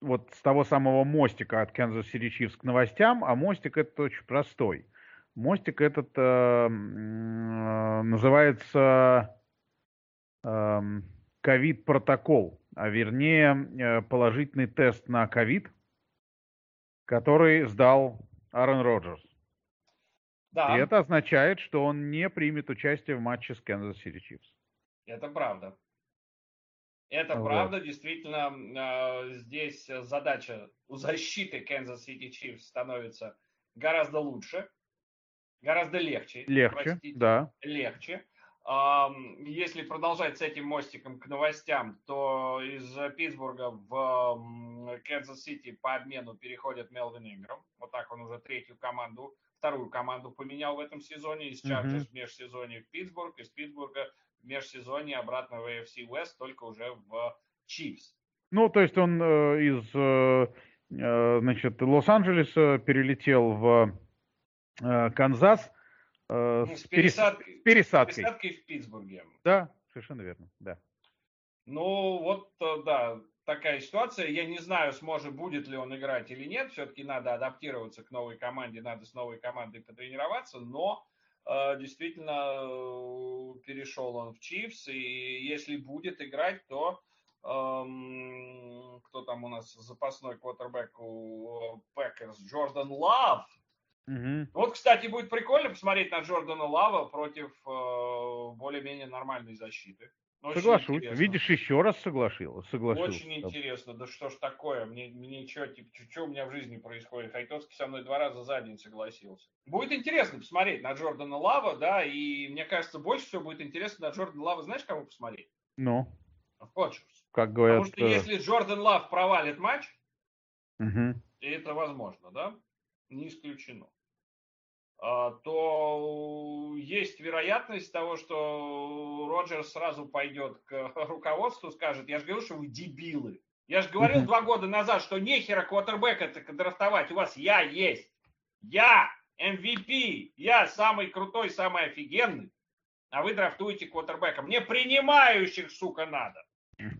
вот с того самого мостика от Kansas City Chiefs к новостям, а мостик это очень простой. Мостик этот э, э, называется ковид-протокол, э, а вернее э, положительный тест на ковид, который сдал Аарон Роджерс. Да. И это означает, что он не примет участие в матче с Kansas City Chiefs. Это правда. Это вот. правда, действительно, э, здесь задача у защиты Kansas City Chiefs становится гораздо лучше, гораздо легче. Легче, простите, да. Легче. Если продолжать с этим мостиком к новостям, то из Питтсбурга в Канзас Сити по обмену переходит Мелвин Инграм. Вот так он уже третью команду, вторую команду поменял в этом сезоне. Из Чарджерс mm-hmm. в межсезонье в Питтсбург, из Питтсбурга в межсезонье обратно в AFC West, только уже в Чивс. Ну, то есть он э, из э, э значит, Лос-Анджелеса перелетел в э, Канзас э, ну, с, с, пересадкой, с пересадкой. пересадкой в Питтсбурге. Да, совершенно верно, да. Ну, вот, э, да, такая ситуация. Я не знаю, сможет, будет ли он играть или нет. Все-таки надо адаптироваться к новой команде, надо с новой командой потренироваться, но Э, действительно э, перешел он в Чивс, и если будет играть, то эм, кто там у нас запасной квотербек у Пэкерс, Джордан Лав. Угу. Вот, кстати, будет прикольно посмотреть на Джордана Лава против э, более-менее нормальной защиты. Очень Соглашусь. Интересно. Видишь, еще раз соглашил, соглашился. Очень интересно. Да что ж такое? Мне, мне что, типа, что у меня в жизни происходит? Хайтовский со мной два раза за день согласился. Будет интересно посмотреть на Джордана Лава, да, и мне кажется, больше всего будет интересно на Джордана Лава, знаешь, кому посмотреть? Ну? Коджерс. Как говорят... Потому что э, если Джордан Лав провалит матч, угу. и это возможно, да, не исключено. А, то есть вероятность того, что Роджерс сразу пойдет к руководству, скажет, я же говорил, что вы дебилы. Я же говорил два года назад, что нехера квотербека драфтовать, у вас я есть. Я MVP, я самый крутой, самый офигенный, а вы драфтуете квотербека. Мне принимающих, сука, надо.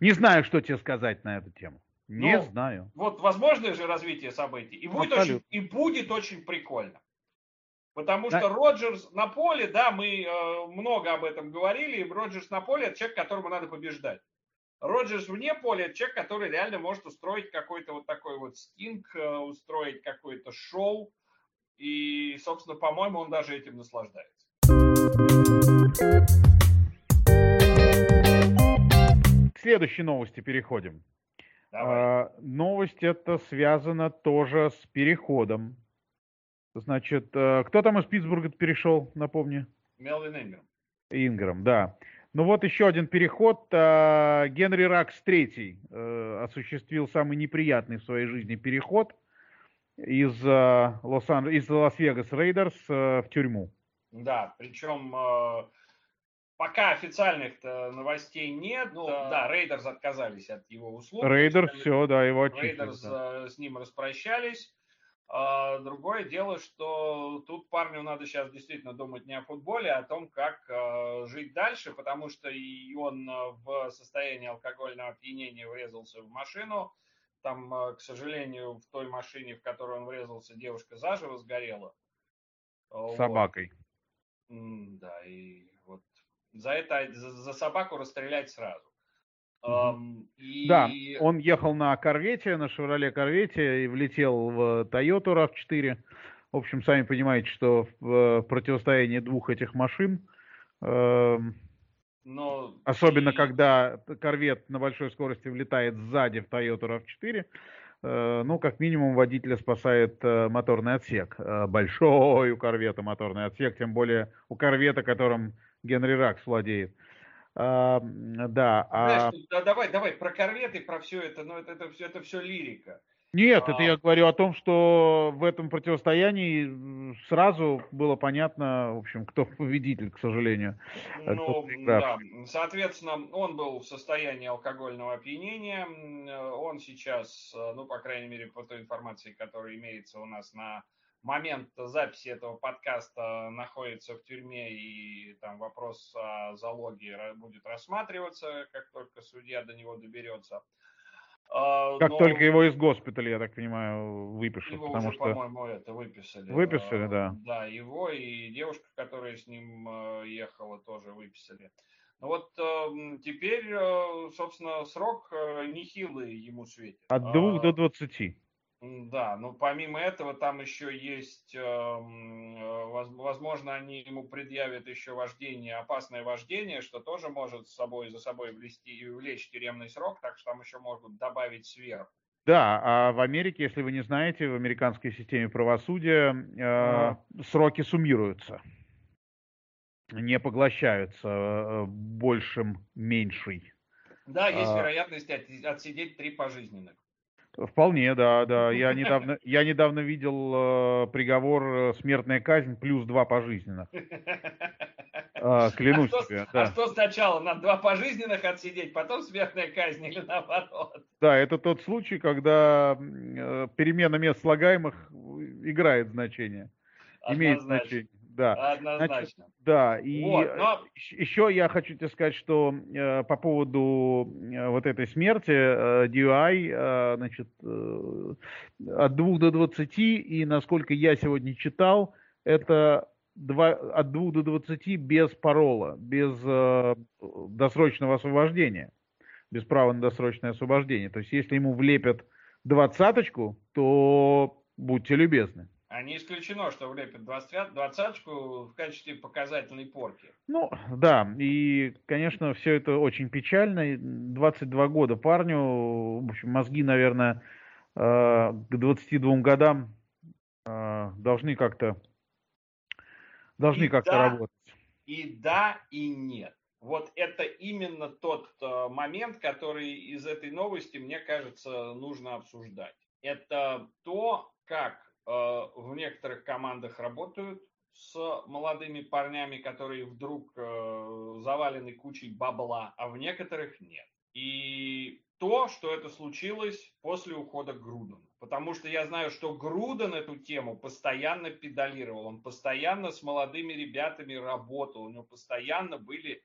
Не знаю, что тебе сказать на эту тему. Не ну, знаю. Вот возможное же развитие событий. И будет, очень, и будет очень прикольно. Потому что Роджерс на поле, да, мы э, много об этом говорили, Роджерс на поле это человек, которому надо побеждать. Роджерс вне поля это человек, который реально может устроить какой-то вот такой вот стинг, э, устроить какое-то шоу. И, собственно, по-моему, он даже этим наслаждается. К следующей новости переходим. Давай. А, новость это связана тоже с переходом Значит, э, кто там из Питтсбурга перешел, напомни? Мелвин Инграм. Инграм, да. Ну вот еще один переход. Э, Генри Ракс третий э, осуществил самый неприятный в своей жизни переход из, Лос из Лас-Вегас Рейдерс в тюрьму. Да, причем пока официальных новостей нет. Ну, да, Рейдерс отказались от его услуг. Рейдерс, все, да, его Рейдерс да. с ним распрощались. А другое дело, что тут парню надо сейчас действительно думать не о футболе, а о том, как э, жить дальше, потому что и он в состоянии алкогольного опьянения врезался в машину. Там, э, к сожалению, в той машине, в которую он врезался, девушка заживо сгорела. С собакой. Вот. Да, и за это, за, за собаку расстрелять сразу. Um, и... Да, он ехал на Корвете, на Шевроле Корвете и влетел в Toyota RAV4. В общем, сами понимаете, что в противостоянии двух этих машин, э, Но особенно и... когда Корвет на большой скорости влетает сзади в Toyota RAV4, э, ну, как минимум, водителя спасает э, моторный отсек. Э, большой у Корвета моторный отсек, тем более у Корвета, которым Генри Ракс владеет. А, да, а... да, давай, давай, про корветы, про все это, но это, это, все, это все лирика. Нет, а... это я говорю о том, что в этом противостоянии сразу было понятно, в общем, кто победитель, к сожалению. Ну, да. Соответственно, он был в состоянии алкогольного опьянения. Он сейчас, ну, по крайней мере, по той информации, которая имеется у нас на момент записи этого подкаста находится в тюрьме, и там вопрос о залоге будет рассматриваться, как только судья до него доберется. А, как Но... только его из госпиталя, я так понимаю, выпишут. Его потому уже, что... по-моему, это выписали. Выписали, да. Да, его и девушка, которая с ним э, ехала, тоже выписали. Ну вот теперь, собственно, срок э, нехилый ему светит. От двух а... до двадцати. Да, но помимо этого там еще есть, эм, э, возможно, они ему предъявят еще вождение, опасное вождение, что тоже может с собой, за собой влезти и влечь тюремный срок, так что там еще могут добавить сверху. Да, а в Америке, если вы не знаете, в американской системе правосудия э, угу. сроки суммируются, не поглощаются э, большим меньшей. Да, есть а, вероятность отсидеть три пожизненных. Вполне, да, да. Я недавно, я недавно видел э, приговор э, смертная казнь плюс два пожизненно. А, клянусь а тебе. Что, да. А что сначала? Надо два пожизненных отсидеть, потом смертная казнь или наоборот? Да, это тот случай, когда э, перемена мест слагаемых играет значение. Однозначно. Имеет значение да. Однозначно. Значит, да, и вот, но... еще я хочу тебе сказать, что э, по поводу э, вот этой смерти, э, DUI, э, значит, э, от 2 до 20, и насколько я сегодня читал, это 2, от 2 до 20 без парола, без э, досрочного освобождения, без права на досрочное освобождение. То есть, если ему влепят двадцаточку, то будьте любезны. А не исключено, что влепят двадцаточку в качестве показательной порки. Ну, да, и, конечно, все это очень печально. 22 года парню, в общем, мозги, наверное, э, к 22 годам э, должны как-то должны как-то да, работать. И да, и нет. Вот это именно тот э, момент, который из этой новости, мне кажется, нужно обсуждать. Это то, как в некоторых командах работают с молодыми парнями, которые вдруг э, завалены кучей бабла, а в некоторых нет. И то, что это случилось после ухода Грудена. Потому что я знаю, что Груден эту тему постоянно педалировал, он постоянно с молодыми ребятами работал, у него постоянно были, э,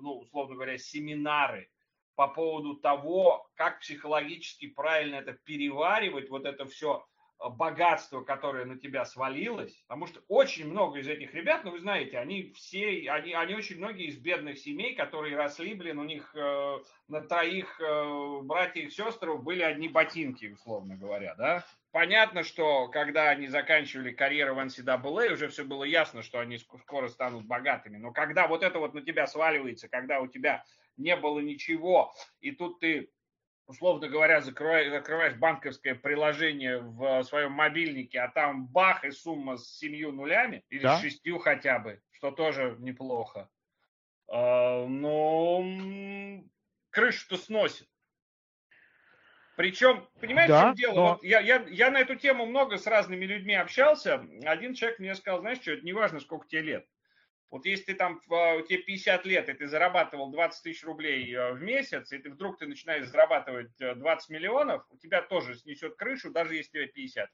ну, условно говоря, семинары по поводу того, как психологически правильно это переваривать, вот это все Э, богатство, которое на тебя свалилось, потому что очень много из этих ребят, ну вы знаете, они все, они, они очень многие из бедных семей, которые росли, блин, у них э, на троих э, братьев и сестров были одни ботинки, условно говоря, да. Понятно, что когда они заканчивали карьеру в NCAA, уже все было ясно, что они скоро станут богатыми, но когда вот это вот на тебя сваливается, когда у тебя не было ничего, и тут ты условно говоря, закрываешь, закрываешь банковское приложение в своем мобильнике, а там бах и сумма с семью нулями, или да? с шестью хотя бы, что тоже неплохо. А, но крышу-то сносит. Причем, понимаете, да, в чем дело? Но... Вот я, я, я на эту тему много с разными людьми общался. Один человек мне сказал, знаешь что, это не важно, сколько тебе лет. Вот если ты там, у тебя 50 лет, и ты зарабатывал 20 тысяч рублей э, в месяц, и ты вдруг ты начинаешь зарабатывать 20 э, миллионов, у тебя тоже снесет крышу, даже если тебе 50 лет.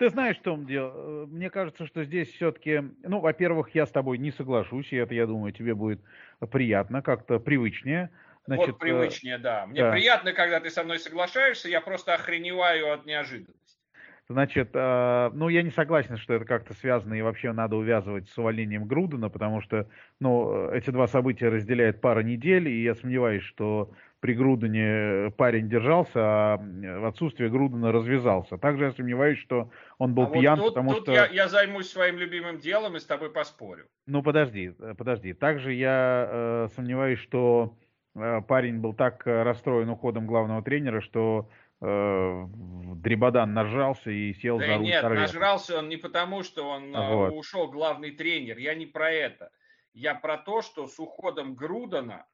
Ты знаешь, в том дело, мне кажется, что здесь все-таки, ну, во-первых, я с тобой не соглашусь, и это, я думаю, тебе будет приятно, как-то привычнее. Значит, вот привычнее, да. Мне да. приятно, когда ты со мной соглашаешься, я просто охреневаю от неожиданности. Значит, э, ну, я не согласен, что это как-то связано и вообще надо увязывать с увольнением Грудена, потому что, ну, эти два события разделяют пара недель, и я сомневаюсь, что при Грудене парень держался, а в отсутствие Грудена развязался. Также я сомневаюсь, что он был а пьян, вот тут, потому тут что... Я, я займусь своим любимым делом и с тобой поспорю. Ну, подожди, подожди. Также я э, сомневаюсь, что э, парень был так расстроен уходом главного тренера, что э, Дребодан нажрался и сел да за руль нет, корвета. нажрался он не потому, что он э, вот. ушел главный тренер. Я не про это. Я про то, что с уходом Грудана,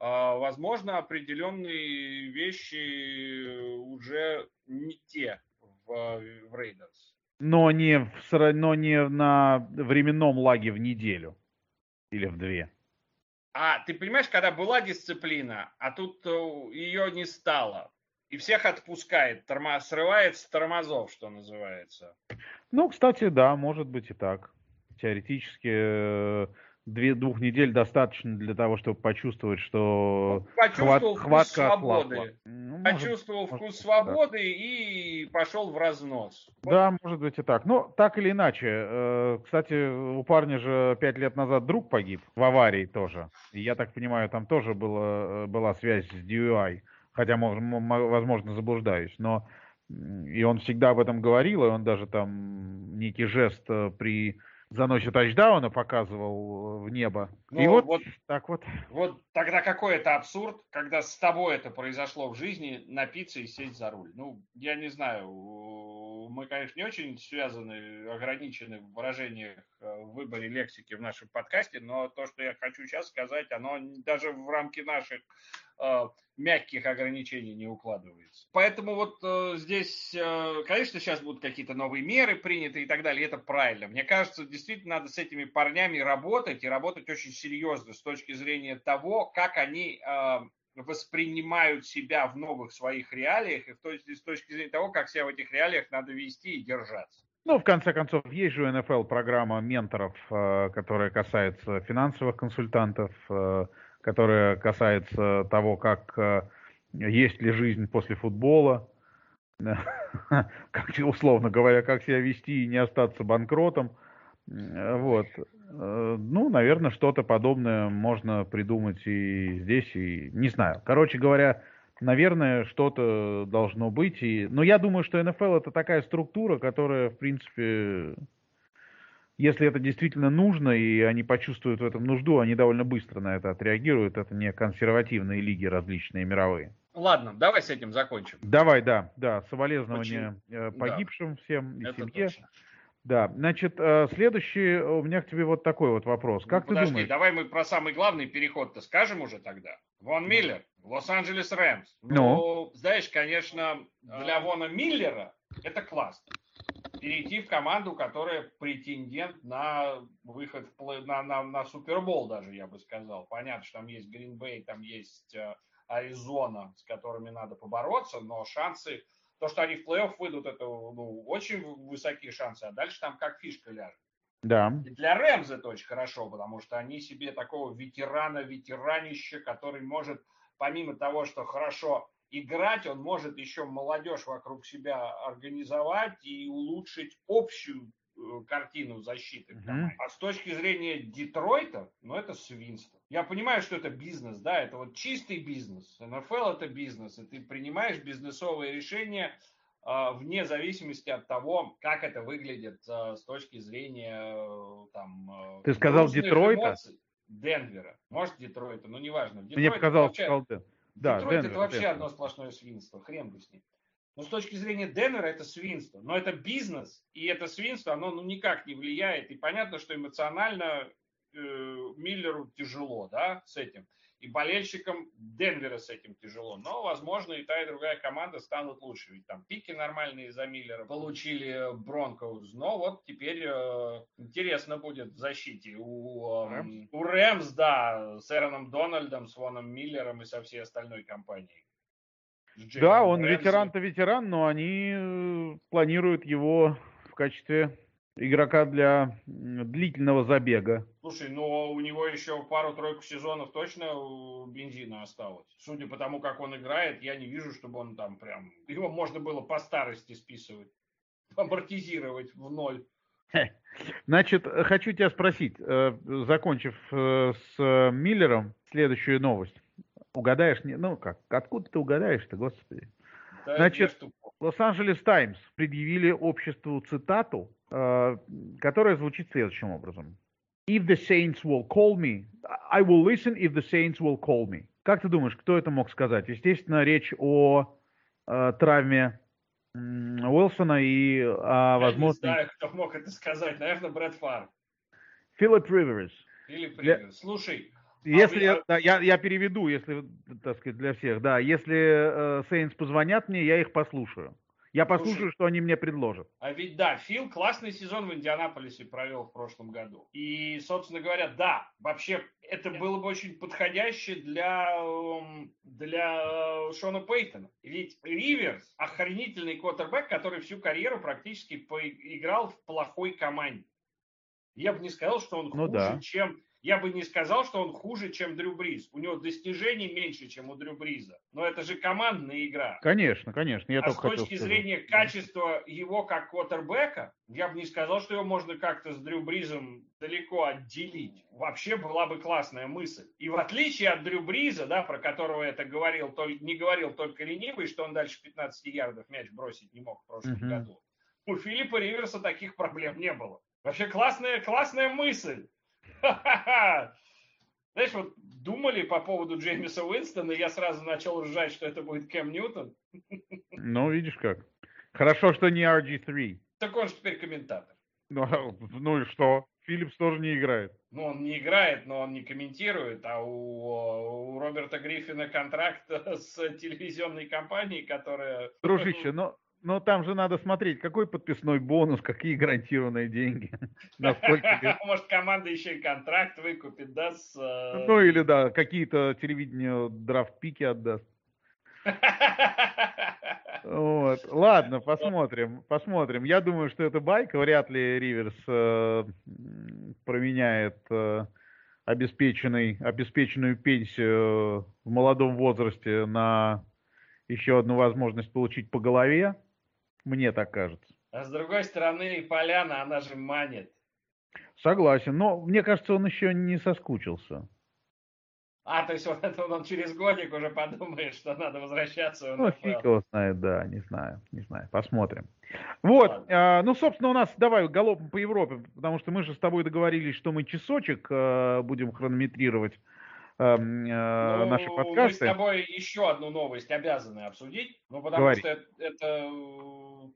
э, возможно, определенные вещи уже не те в, в Рейдерс. Но не, в, но не на временном лаге в неделю или в две. А ты понимаешь, когда была дисциплина, а тут э, ее не стало, и всех отпускает, торма, срывает с тормозов, что называется. Ну, кстати, да, может быть и так. Теоретически э, две, двух недель достаточно для того, чтобы почувствовать, что Почувствовал хват, вкус хватка свободы. Ну, Почувствовал может, вкус может, свободы да. и пошел в разнос. Да, может быть и так. Но так или иначе, э, кстати, у парня же пять лет назад друг погиб в аварии тоже. И я так понимаю, там тоже было, э, была связь с DUI хотя, возможно, заблуждаюсь, но и он всегда об этом говорил, и он даже там некий жест э, при заносе тачдауна показывал в небо. Ну, и вот, вот так вот. Вот тогда какой это абсурд, когда с тобой это произошло в жизни, напиться и сесть за руль. Ну, я не знаю, мы, конечно, не очень связаны, ограничены в выражениях, э, в выборе лексики в нашем подкасте, но то, что я хочу сейчас сказать, оно даже в рамки наших э, мягких ограничений не укладывается. Поэтому вот э, здесь, э, конечно, сейчас будут какие-то новые меры приняты и так далее, и это правильно. Мне кажется, действительно надо с этими парнями работать, и работать очень серьезно с точки зрения того, как они э, воспринимают себя в новых своих реалиях, и с точки зрения того, как себя в этих реалиях надо вести и держаться. Ну, в конце концов, есть же у НФЛ программа менторов, э, которая касается финансовых консультантов, э, которая касается того, как э, есть ли жизнь после футбола, как, условно говоря, как себя вести и не остаться банкротом. Э, вот. Э, ну, наверное, что-то подобное можно придумать и здесь, и не знаю. Короче говоря, наверное, что-то должно быть. И... Но я думаю, что НФЛ это такая структура, которая, в принципе, если это действительно нужно, и они почувствуют в этом нужду, они довольно быстро на это отреагируют. Это не консервативные лиги различные мировые. Ладно, давай с этим закончим. Давай, да, да, соболезнования Почему? Э, погибшим да. всем и это семье. Точно. Да, значит, э, следующий у меня к тебе вот такой вот вопрос. Как ну, ты подожди, думаешь? давай мы про самый главный переход-то скажем уже тогда. Вон Миллер, Лос-Анджелес Рэмс. Ну, ну, знаешь, конечно, для Вона Миллера это классно перейти в команду, которая претендент на выход в, на, на, на Супербол даже, я бы сказал. Понятно, что там есть Гринбей, там есть э, Аризона, с которыми надо побороться, но шансы, то, что они в плей-офф выйдут, это ну, очень высокие шансы, а дальше там как фишка ляжет. Да. И для Рэмс это очень хорошо, потому что они себе такого ветерана-ветеранища, который может, помимо того, что хорошо играть, он может еще молодежь вокруг себя организовать и улучшить общую э, картину защиты. Mm-hmm. А с точки зрения Детройта, ну это свинство. Я понимаю, что это бизнес, да, это вот чистый бизнес. НФЛ это бизнес, и ты принимаешь бизнесовые решения э, вне зависимости от того, как это выглядит э, с точки зрения э, там... Э, ты сказал Детройта? Эмоций. Денвера. Может, Детройта, но неважно. Мне показалось, вообще... сказал да, Детройт Денвер, это вообще Денвер. одно сплошное свинство, хрен бы с ним. Но с точки зрения Денвера это свинство. Но это бизнес, и это свинство, оно ну, никак не влияет. И понятно, что эмоционально э, Миллеру тяжело да, с этим. И болельщикам Денвера с этим тяжело. Но, возможно, и та, и другая команда станут лучше. Ведь там пики нормальные за Миллера получили Бронкоус. Но вот теперь э, интересно будет в защите. У, э, Рэмс? у Рэмс, да, с Эроном Дональдом, с Воном Миллером и со всей остальной компанией. Да, он ветеран-то ветеран, но они э, планируют его качестве игрока для длительного забега. Слушай, ну у него еще пару-тройку сезонов точно бензина осталось. Судя по тому, как он играет, я не вижу, чтобы он там прям... Его можно было по старости списывать, амортизировать в ноль. Значит, хочу тебя спросить, э, закончив э, с Миллером, следующую новость. Угадаешь? Ну как, откуда ты угадаешь-то, господи? Да Значит, Лос-Анджелес Таймс предъявили обществу цитату, э, которая звучит следующим образом. If the saints will call me, I will listen if the saints will call me. Как ты думаешь, кто это мог сказать? Естественно, речь о э, травме Уилсона и о возможности... Я не знаю, кто мог это сказать. Наверное, Брэд Фар. Филипп Риверс. Филипп Риверс. Слушай, если а, да, я, я переведу, если, так сказать, для всех, да, если э, Сейнс позвонят мне, я их послушаю. Я послушаю, Слушай, что они мне предложат. А ведь да, Фил классный сезон в Индианаполисе провел в прошлом году. И, собственно говоря, да, вообще это было бы очень подходяще для, эм, для э, Шона Пейтона. Ведь Риверс охренительный квотербек, который всю карьеру практически поиграл в плохой команде. Я бы не сказал, что он ну, хуже, да. чем я бы не сказал, что он хуже, чем Дрю Бриз. У него достижений меньше, чем у Дрю Бриза. Но это же командная игра. Конечно, конечно. Я а с точки зрения качества его как квотербека, я бы не сказал, что его можно как-то с Дрю Бризом далеко отделить. Вообще была бы классная мысль. И в отличие от Дрю Бриза, да, про которого это говорил, не говорил только ленивый, что он дальше 15 ярдов мяч бросить не мог в прошлом uh-huh. году. У Филиппа Риверса таких проблем не было. Вообще классная, классная мысль. Знаешь, вот думали по поводу Джеймиса Уинстона, и я сразу начал ржать, что это будет Кэм Ньютон. Ну, видишь как. Хорошо, что не RG3. Так он же теперь комментатор. Ну, ну и что? Филлипс тоже не играет. Ну, он не играет, но он не комментирует, а у, у Роберта Гриффина контракт с телевизионной компанией, которая... Дружище, но но там же надо смотреть, какой подписной бонус, какие гарантированные деньги. Может, команда еще и контракт выкупит, да? С... Э, ну или да, какие-то телевидению драфт-пики отдаст. Вот. Ладно, посмотрим, посмотрим. Я думаю, что это байка. Вряд ли Риверс э, променяет э, обеспеченный, обеспеченную пенсию в молодом возрасте на еще одну возможность получить по голове. Мне так кажется. А с другой стороны, Поляна, она же манит. Согласен, но мне кажется, он еще не соскучился. А, то есть он, он через годик уже подумает, что надо возвращаться. Ну, фиг его знает, да, не знаю, не знаю, посмотрим. Вот, а, ну, собственно, у нас, давай галопом по Европе, потому что мы же с тобой договорились, что мы часочек а, будем хронометрировать э, ну, наши подкасты. Мы с тобой еще одну новость обязаны обсудить, ну, потому Говори. что это, это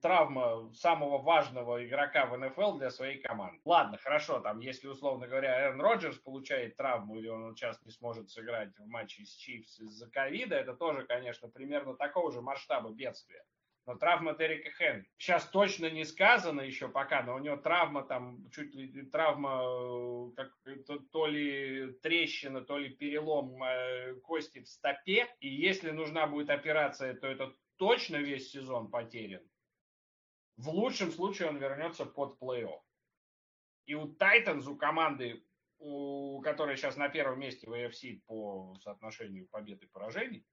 травма самого важного игрока в НФЛ для своей команды. Ладно, хорошо, там, если, условно говоря, Эрн Роджерс получает травму, или он сейчас не сможет сыграть в матче с Чифс из-за ковида, это тоже, конечно, примерно такого же масштаба бедствия. Но травма Дерека Хенри. Сейчас точно не сказано еще пока, но у него травма там, чуть ли травма, э, как, то, то ли трещина, то ли перелом э, кости в стопе. И если нужна будет операция, то это точно весь сезон потерян. В лучшем случае он вернется под плей-офф. И у Тайтанс, у команды, у которой сейчас на первом месте в AFC по соотношению побед и поражений,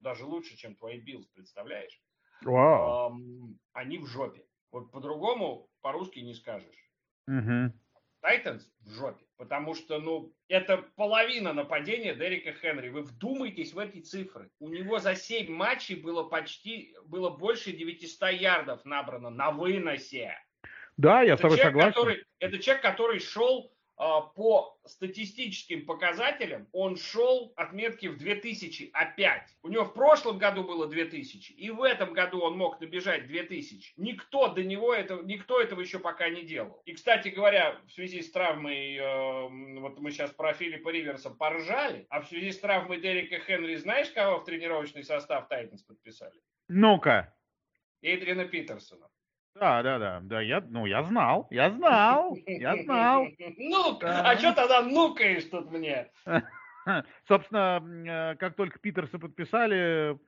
даже лучше, чем твои Биллс, представляешь? Wow. Эм, они в жопе. Вот по-другому по-русски не скажешь. Тайтанс uh-huh. в жопе. Потому что, ну, это половина нападения Дерека Хенри. Вы вдумайтесь в эти цифры. У него за 7 матчей было почти, было больше 900 ярдов набрано на выносе. Да, я это с тобой согласен. Который, это человек, который шел по статистическим показателям он шел отметки в 2000 опять. У него в прошлом году было 2000, и в этом году он мог набежать 2000. Никто до него этого, никто этого еще пока не делал. И, кстати говоря, в связи с травмой, э, вот мы сейчас про Филиппа Риверса поржали, а в связи с травмой Дерека Хенри, знаешь, кого в тренировочный состав Тайтанс подписали? Ну-ка. Эйдрина Питерсона. Да, да, да, да, я, ну, я знал, я знал, я знал. Ну, а что тогда нукаешь тут мне? Собственно, э, как только Питерса подписали,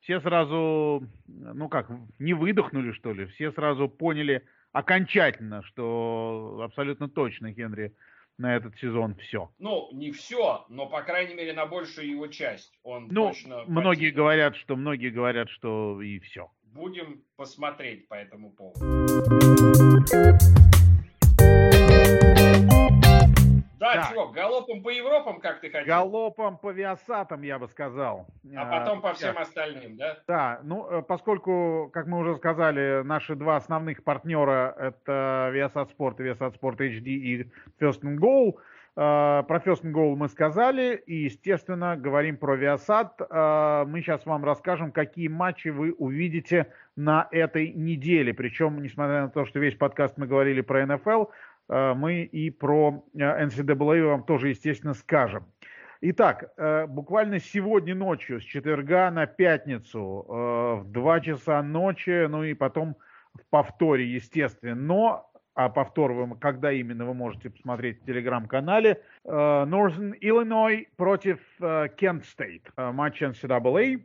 все сразу, ну как, не выдохнули, что ли, все сразу поняли, окончательно, что абсолютно точно Генри на этот сезон все. Ну, не все, но, по крайней мере, на большую его часть. Он ну, точно многие потянет. говорят, что многие говорят, что и все. Будем посмотреть по этому поводу. Да, да. чего, галопом по Европам, как ты хотел? Галопом по Виасатам, я бы сказал. А потом по всем остальным, да? Да, ну, э, поскольку, как мы уже сказали, наши два основных партнера это Viasat Sport и Viasat Sport HD и First and Goal, про First and Goal мы сказали, и, естественно, говорим про Viasat. Э, мы сейчас вам расскажем, какие матчи вы увидите на этой неделе. Причем, несмотря на то, что весь подкаст мы говорили про НФЛ, Э, мы и про NCAA э, вам тоже, естественно, скажем. Итак, э, буквально сегодня ночью, с четверга на пятницу, в 2 часа ночи, ну и потом в повторе, естественно, но а повтор вы, когда именно вы можете посмотреть в телеграм-канале. Northern Illinois против Kent State. Матч NCAA.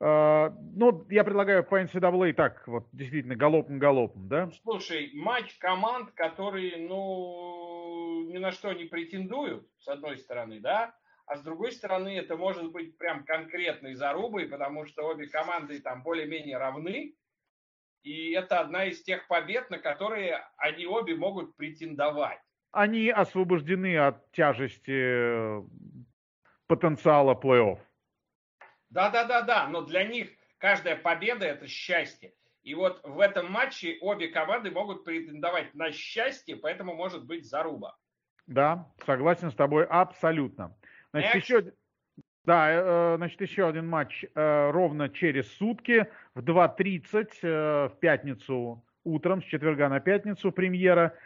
А, ну, я предлагаю по NCAA так, вот, действительно, галопом-галопом, да? Слушай, матч команд, которые, ну, ни на что не претендуют, с одной стороны, да, а с другой стороны, это может быть прям конкретной зарубой, потому что обе команды там более-менее равны, и это одна из тех побед, на которые они обе могут претендовать. Они освобождены от тяжести э, потенциала плей-офф. Да, да, да, да, но для них каждая победа это счастье. И вот в этом матче обе команды могут претендовать на счастье, поэтому может быть заруба. Да, согласен с тобой абсолютно. Значит, еще, да, э, значит, еще один матч э, ровно через сутки в 2.30 э, в пятницу утром, с четверга на пятницу премьера.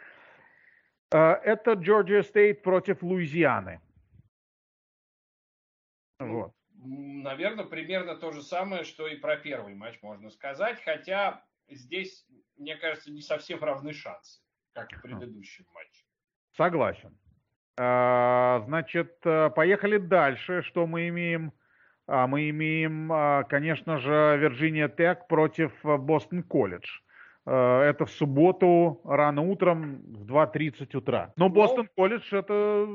Это Джорджия Стейт против Луизианы. Ну, вот наверное, примерно то же самое, что и про первый матч можно сказать, хотя здесь, мне кажется, не совсем равны шансы, как в предыдущем матче. Согласен. А, значит, э, поехали дальше. Что мы имеем? А, мы имеем, а, конечно же, Вирджиния Тек против Бостон Колледж. Это в субботу рано утром в 2.30 утра. Но Бостон Колледж это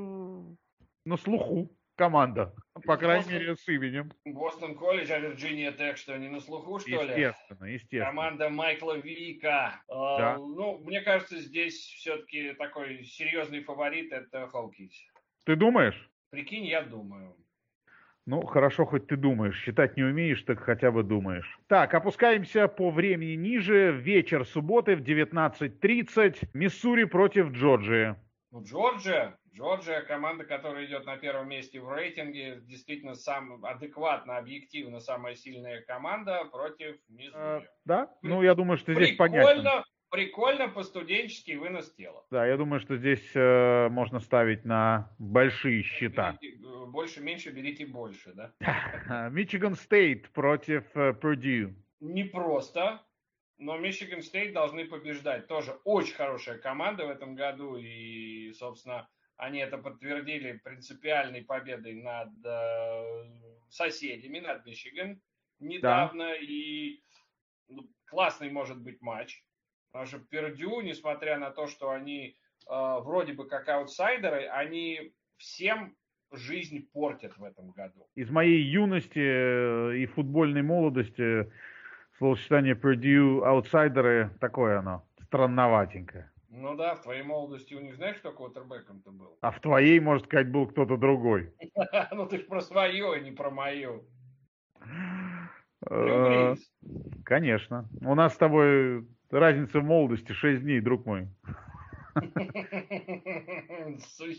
на слуху команда, по крайней Бостон, мере, с именем. Бостон колледж, а Вирджиния Тек, что не на слуху, что естественно, ли? Естественно, естественно. Команда Майкла Вика. А, да. Ну, мне кажется, здесь все-таки такой серьезный фаворит это Хоукис. Ты думаешь? Прикинь, я думаю. Ну, хорошо, хоть ты думаешь. Считать не умеешь, так хотя бы думаешь. Так, опускаемся по времени ниже. Вечер субботы в 19.30. Миссури против Джорджии. Ну, Джорджия, Джорджия, команда, которая идет на первом месте в рейтинге, действительно сам, адекватно, объективно самая сильная команда против Миссури. А, да? Ну, я думаю, что здесь понятно. Прикольно по-студенчески вынос тела. Да, я думаю, что здесь э, можно ставить на большие счета. Берите, э, больше, меньше, берите больше, да? Мичиган Стейт против Пердью. Э, Непросто но Мичиган Стейт должны побеждать. Тоже очень хорошая команда в этом году, и, собственно, они это подтвердили принципиальной победой над э, соседями, над Мичиган недавно. Да. И ну, классный может быть матч. Потому что Пердю, несмотря на то, что они э, вроде бы как аутсайдеры, они всем жизнь портят в этом году. Из моей юности э, и футбольной молодости словосочетание Purdue аутсайдеры, такое оно, странноватенькое. Ну да, в твоей молодости у них знаешь, кто квотербеком-то был? А в твоей, может сказать, был кто-то другой. Ну ты же про свое, а не про мою. Э, конечно. У нас с тобой разница в молодости 6 дней, друг мой.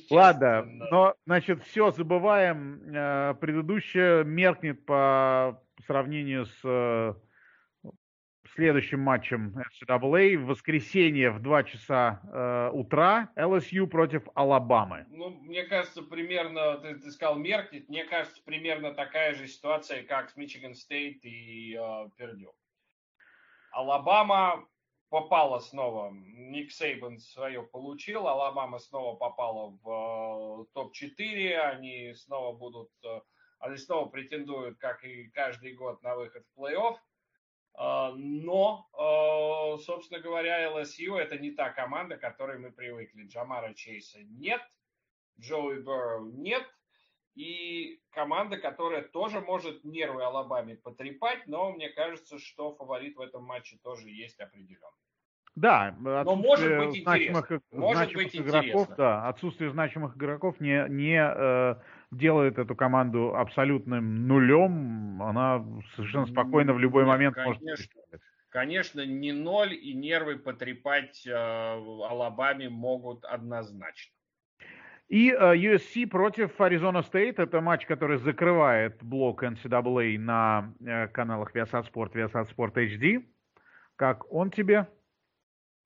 Ладно, но, значит, все, забываем. Э, предыдущее меркнет по сравнению с э, следующим матчем NCAA в воскресенье в 2 часа э, утра LSU против Алабамы. Ну, мне кажется, примерно, ты, ты сказал меркнет, мне кажется, примерно такая же ситуация, как с Мичиган Стейт и э, Пердю. Алабама попала снова, Ник Сейбан свое получил, Алабама снова попала в э, топ-4, они снова будут, э, они снова претендуют, как и каждый год, на выход в плей-офф. А, но, собственно говоря, LSU это не та команда, к которой мы привыкли. Джамара Чейса нет, Джоуи Берроу нет, и команда, которая тоже может нервы Алабаме потрепать, но мне кажется, что фаворит в этом матче тоже есть определенно. Да, но может быть значимых, может значимых быть игроков, интересно. да, отсутствие значимых игроков не, не э, делает эту команду абсолютным нулем. Она совершенно спокойно в любой Нет, момент конечно, может. Конечно, не ноль и нервы потрепать э, Алабаме могут однозначно. И uh, э, USC против Arizona State. Это матч, который закрывает блок NCAA на uh, каналах Viasat Sport, Viasat Sport HD. Как он тебе?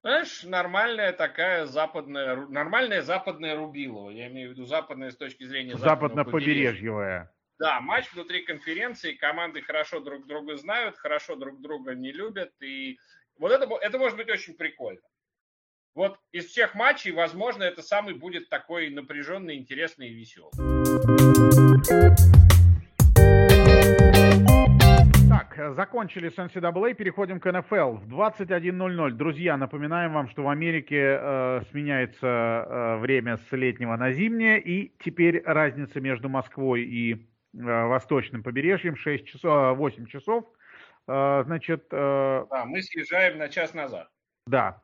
Знаешь, нормальная такая западная, нормальная западная Рубилова. Я имею в виду западная с точки зрения западно-побережьевая. Да, матч внутри конференции, команды хорошо друг друга знают, хорошо друг друга не любят. И вот это, это может быть очень прикольно. Вот из всех матчей, возможно, это самый будет такой напряженный, интересный и веселый. Так, закончили с NCAA, переходим к НФЛ. В 21.00, друзья, напоминаем вам, что в Америке э, сменяется э, время с летнего на зимнее, и теперь разница между Москвой и э, восточным побережьем 6 часов, 8 часов. Э, значит, э, да, мы съезжаем на час назад. Да,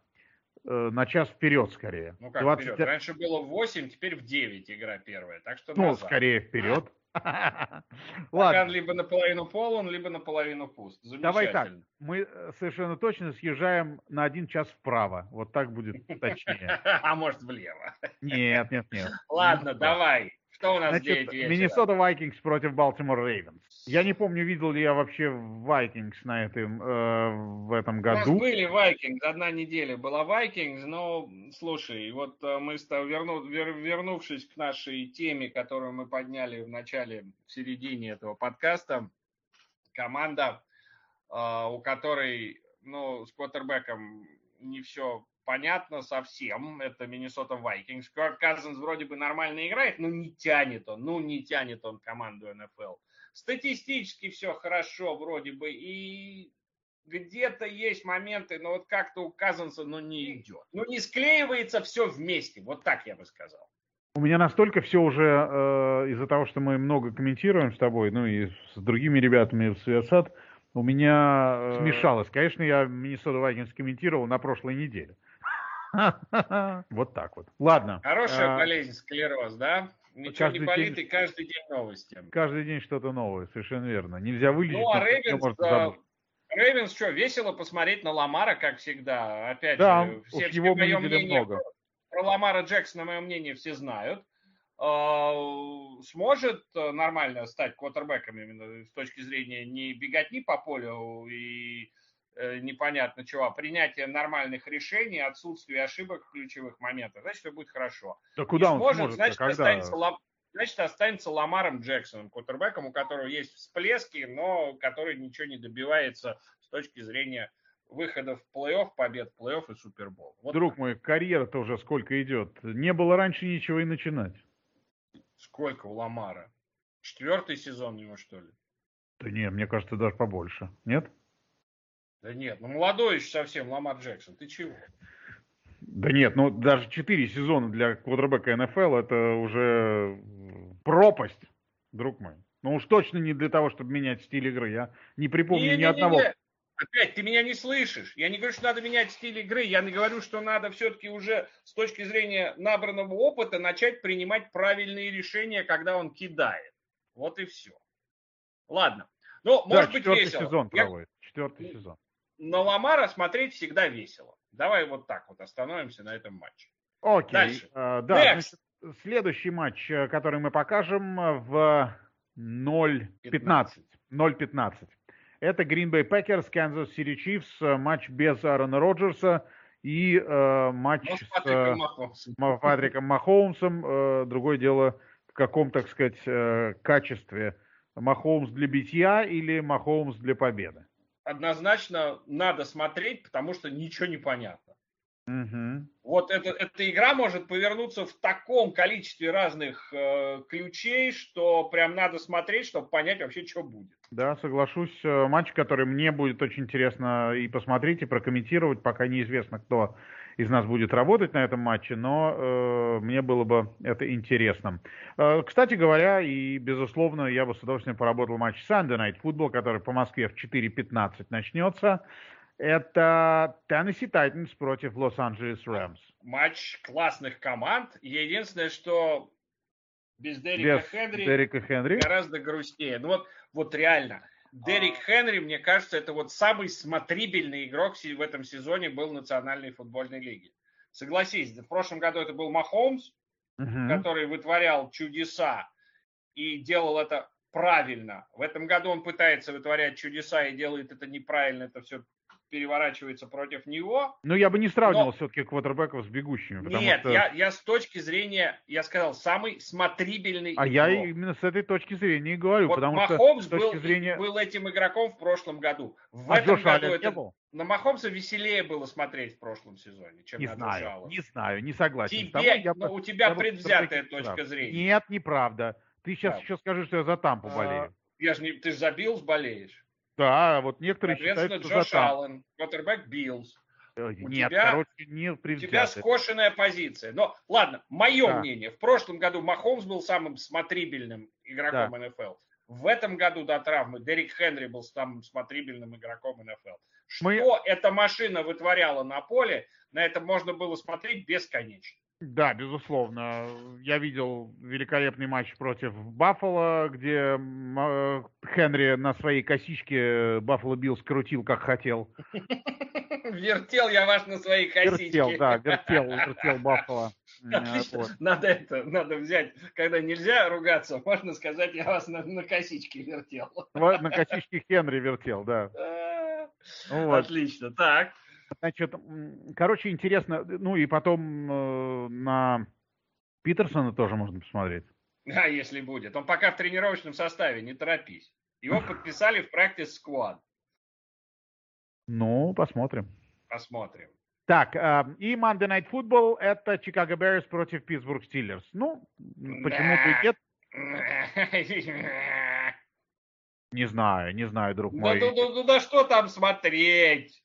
Э, на час вперед скорее. Ну как 20... вперед? Раньше было в 8, теперь в 9 игра первая. Так что Ну, назад. скорее вперед. Ладно. либо наполовину полон, либо наполовину пуст. Давай так, мы э, совершенно точно съезжаем на один час вправо. Вот так будет точнее. А может влево? Нет, нет, нет. Ладно, давай. Что у нас Значит, Миннесота Вайкингс против Балтимор Рейвенс. Я не помню, видел ли я вообще Вайкингс на этом, э, в этом году. У нас были Вайкингс, одна неделя была Вайкингс, но слушай, вот э, мы верну, вер, вернувшись к нашей теме, которую мы подняли в начале, в середине этого подкаста, команда, э, у которой, ну, с квотербеком не все понятно совсем. Это Миннесота Вайкингс. Кёрк Казинс вроде бы нормально играет, но не тянет он. Ну, не тянет он команду НФЛ. Статистически все хорошо вроде бы. И где-то есть моменты, но вот как-то у Казанса, ну, не идет. Ну, не склеивается все вместе. Вот так я бы сказал. У меня настолько все уже э, из-за того, что мы много комментируем с тобой, ну и с другими ребятами в Святсад, у меня э, смешалось. Конечно, я Миннесота Вайкингс комментировал на прошлой неделе. Вот так вот. Ладно. Хорошая а, болезнь, склероз, да? Ничего не болит, и каждый день новости. Каждый день что-то новое, совершенно верно. Нельзя вылечить. Ну, а Рейвенс, Рейвенс что, весело посмотреть на Ламара, как всегда. Опять да, же, все, его все мое мнение много. про Ламара Джексона, мое мнение, все знают. А, сможет нормально стать квотербеком именно с точки зрения не бегать ни по полю и Э, непонятно чего, а принятие нормальных решений, отсутствие ошибок в ключевых моментах, значит, все будет хорошо. Да куда он сможет, значит, когда... останется, значит, останется Ламаром Джексоном, кутербеком, у которого есть всплески, но который ничего не добивается с точки зрения выхода в плей-офф, побед в плей-офф и Супербол. Вот Друг так. мой, карьера-то уже сколько идет. Не было раньше ничего и начинать. Сколько у Ламара? Четвертый сезон его, что ли? Да нет, мне кажется, даже побольше. Нет? Да нет, ну молодой еще совсем Ламар Джексон, ты чего? Да нет, ну даже 4 сезона для квадробека НФЛ это уже пропасть, друг мой. Ну уж точно не для того, чтобы менять стиль игры. Я не припомню не, ни не, одного. Не, Опять, ты меня не слышишь. Я не говорю, что надо менять стиль игры. Я не говорю, что надо все-таки уже с точки зрения набранного опыта начать принимать правильные решения, когда он кидает. Вот и все. Ладно. Ну, да, может быть весело. сезон я... Четвертый сезон на Ламара смотреть всегда весело. Давай вот так вот остановимся на этом матче. Окей. Дальше. Uh, да, значит, следующий матч, э, который мы покажем э, в 0.15. 0.15. Это Green Bay Packers, Kansas City Chiefs, матч без Аарона Роджерса и э, матч с, с Патриком, Махомсом. Патриком Махоумсом. Э, другое дело, в каком, так сказать, э, качестве. Махоумс для битья или Махоумс для победы? Однозначно надо смотреть, потому что ничего не понятно. Угу. Вот это, эта игра может повернуться в таком количестве разных э, ключей, что прям надо смотреть, чтобы понять вообще, что будет. Да, соглашусь. Э, матч, который мне будет очень интересно и посмотреть, и прокомментировать, пока неизвестно, кто из нас будет работать на этом матче, но э, мне было бы это интересно. Э, кстати говоря, и безусловно, я бы с удовольствием поработал матч Sunday Night Football, который по Москве в 4.15 начнется. Это Теннесси Тайтанс против Лос-Анджелес Рэмс. Матч классных команд. Единственное, что без Дерека без Хенри, Дерека Хенри гораздо грустнее. Ну вот, вот реально. Дерек Хенри, мне кажется, это вот самый смотрибельный игрок в этом сезоне был Национальной футбольной лиги. Согласись, в прошлом году это был Махомс, угу. который вытворял чудеса и делал это правильно. В этом году он пытается вытворять чудеса и делает это неправильно. Это все переворачивается против него. Но я бы не сравнивал но... все-таки квотербеков с бегущими. Нет, что... я, я с точки зрения, я сказал, самый смотрибельный А игрок. я именно с этой точки зрения и говорю. Вот потому Махомс что, был, зрения... был этим игроком в прошлом году. В а этом Джош году это... был? На Махомса веселее было смотреть в прошлом сезоне, чем не на знаю, Не знаю, не согласен. Тебе, тобой, я, ну, у тебя я предвзятая точка прав. зрения. Нет, неправда. Ты сейчас да. еще скажешь, что я за Тампу а, болею. Я же не, ты же за Биллс болеешь. Да, вот некоторые считают, что Джош Аллен, квотербек Биллс. Э, у Нет, тебя, короче, не У тебя скошенная позиция. Но, ладно, мое да. мнение. В прошлом году Махомс был самым смотрибельным игроком да. НФЛ. В этом году до травмы Дерек Хенри был самым смотрибельным игроком НФЛ. Что Мы... эта машина вытворяла на поле, на это можно было смотреть бесконечно. Да, безусловно. Я видел великолепный матч против Баффала, где э, Хенри на своей косичке Баффало Билл скрутил, как хотел. Вертел я ваш на своей косичке. Вертел, да, вертел, вертел Баффало. Отлично. Вот. Надо это, надо взять, когда нельзя ругаться, можно сказать, я вас на, на косичке вертел. На косичке Хенри вертел, да. Вот. Отлично, так. Значит, короче, интересно, ну и потом э, на Питерсона тоже можно посмотреть. А, если будет. Он пока в тренировочном составе, не торопись. Его подписали в practice squad. Ну, посмотрим. Посмотрим. Так, э, и Monday Night Football это Чикаго Беррис против Питтсбург Стиллерс. Ну, почему бы нет? Не знаю, не знаю, друг мой. Ну, ну, ну, да что там смотреть?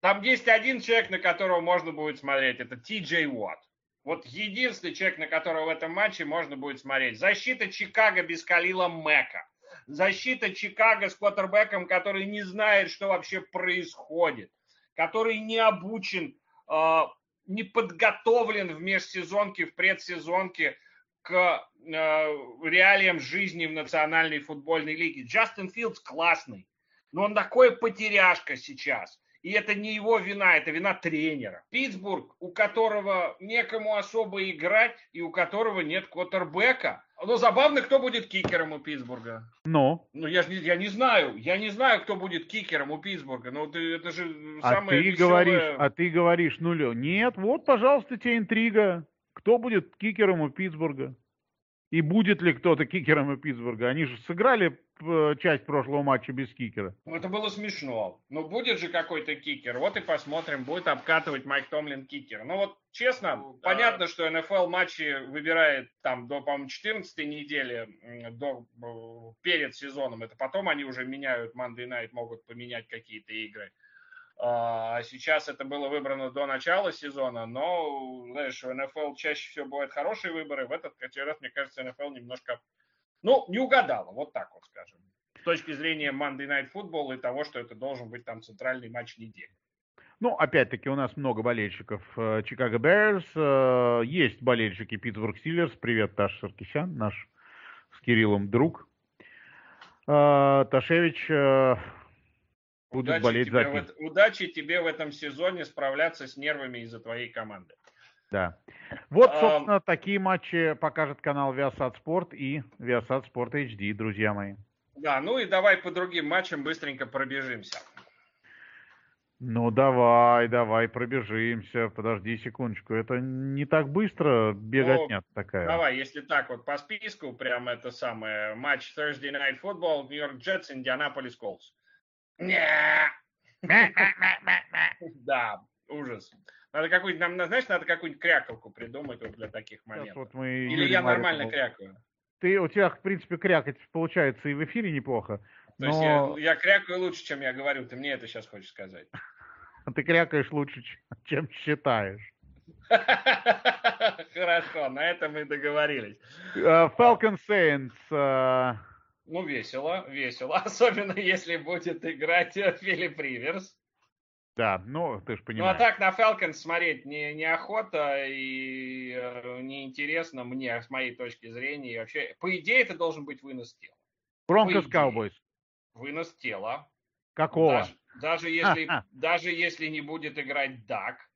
Там есть один человек, на которого можно будет смотреть, это Ти Джей Уотт. Вот единственный человек, на которого в этом матче можно будет смотреть. Защита Чикаго без Калила Мэка. Защита Чикаго с квотербеком, который не знает, что вообще происходит. Который не обучен, э, не подготовлен в межсезонке, в предсезонке к э, реалиям жизни в Национальной футбольной лиге. Джастин Филдс классный, но он такой потеряшка сейчас. И это не его вина, это вина тренера. Питтсбург, у которого некому особо играть и у которого нет квотербека. Но забавно, кто будет кикером у Питтсбурга. Ну? Ну, я, же я не знаю. Я не знаю, кто будет кикером у Питтсбурга. Ну, ты, это же а самое ты веселое... говоришь, А ты говоришь, ну, Лё, нет, вот, пожалуйста, тебе интрига. Кто будет кикером у Питтсбурга? И будет ли кто-то кикером у Питтсбурга? Они же сыграли Э, часть прошлого матча без кикера. Ну, это было смешно. Ну, будет же какой-то кикер. Вот и посмотрим, будет обкатывать Майк Томлин кикер. Ну, вот, честно, ну, да. понятно, что НФЛ матчи выбирает там до, по-моему, 14 недели, до, э, перед сезоном. Это потом они уже меняют Monday Night, могут поменять какие-то игры. А сейчас это было выбрано до начала сезона, но, знаешь, в НФЛ чаще всего бывают хорошие выборы. В этот раз, мне кажется, НФЛ немножко ну, не угадала, вот так вот скажем. С точки зрения Monday Night Football и того, что это должен быть там центральный матч недели. Ну, опять-таки, у нас много болельщиков Чикаго Берс. Э, есть болельщики Питтсбург Стиллерс. Привет, Таш Саркисян, наш с Кириллом друг. Э, Ташевич будет удачи болеть за в, Удачи тебе в этом сезоне справляться с нервами из-за твоей команды. Да. Вот, собственно, а, такие матчи покажет канал Viasat Sport и Viasat Sport HD, друзья мои. Да, ну и давай по другим матчам быстренько пробежимся. Ну давай, давай пробежимся. Подожди секундочку. Это не так быстро беготня ну, такая. Давай, если так вот по списку, прям это самое. Матч Thursday Night Football, New York Jets, Индианаполис Колс. Да, ужас. Надо какую-нибудь, нам, знаешь, надо какую-нибудь крякалку придумать вот для таких моментов. Вот мы Или я нормально Марину... крякаю? Ты, у тебя, в принципе, крякать получается и в эфире неплохо. То есть я, я крякаю лучше, чем я говорю. Ты мне это сейчас хочешь сказать? Ты крякаешь лучше, чем считаешь. Хорошо, на этом мы договорились. Uh, Falcon Saints. Uh... Ну, весело, весело. Особенно, если будет играть Филипп Риверс. Да, ну, ты же понимаешь. Ну, а так на Falcons смотреть не, неохота и э, неинтересно мне, с моей точки зрения. И вообще, по идее, это должен быть вынос тела. Бронкос Cowboys. Вынос тела. Какого? Даже, даже, если, даже если не будет играть Дак,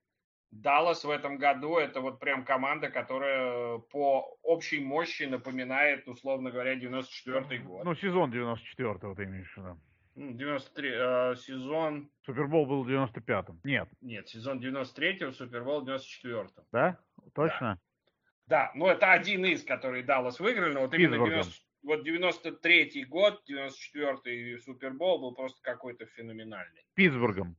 Даллас в этом году это вот прям команда, которая по общей мощи напоминает, условно говоря, 94-й год. Ну, сезон 94-го ты имеешь в виду. 93 э, сезон. Супербол был в 95-м. Нет. Нет, сезон 93-го, Супербол в 94-м. Да? Точно? Да. да, ну это один из, который Даллас выиграли, но вот именно 90, вот 93-й год, 94-й Супербол был просто какой-то феноменальный. Питтсбургом.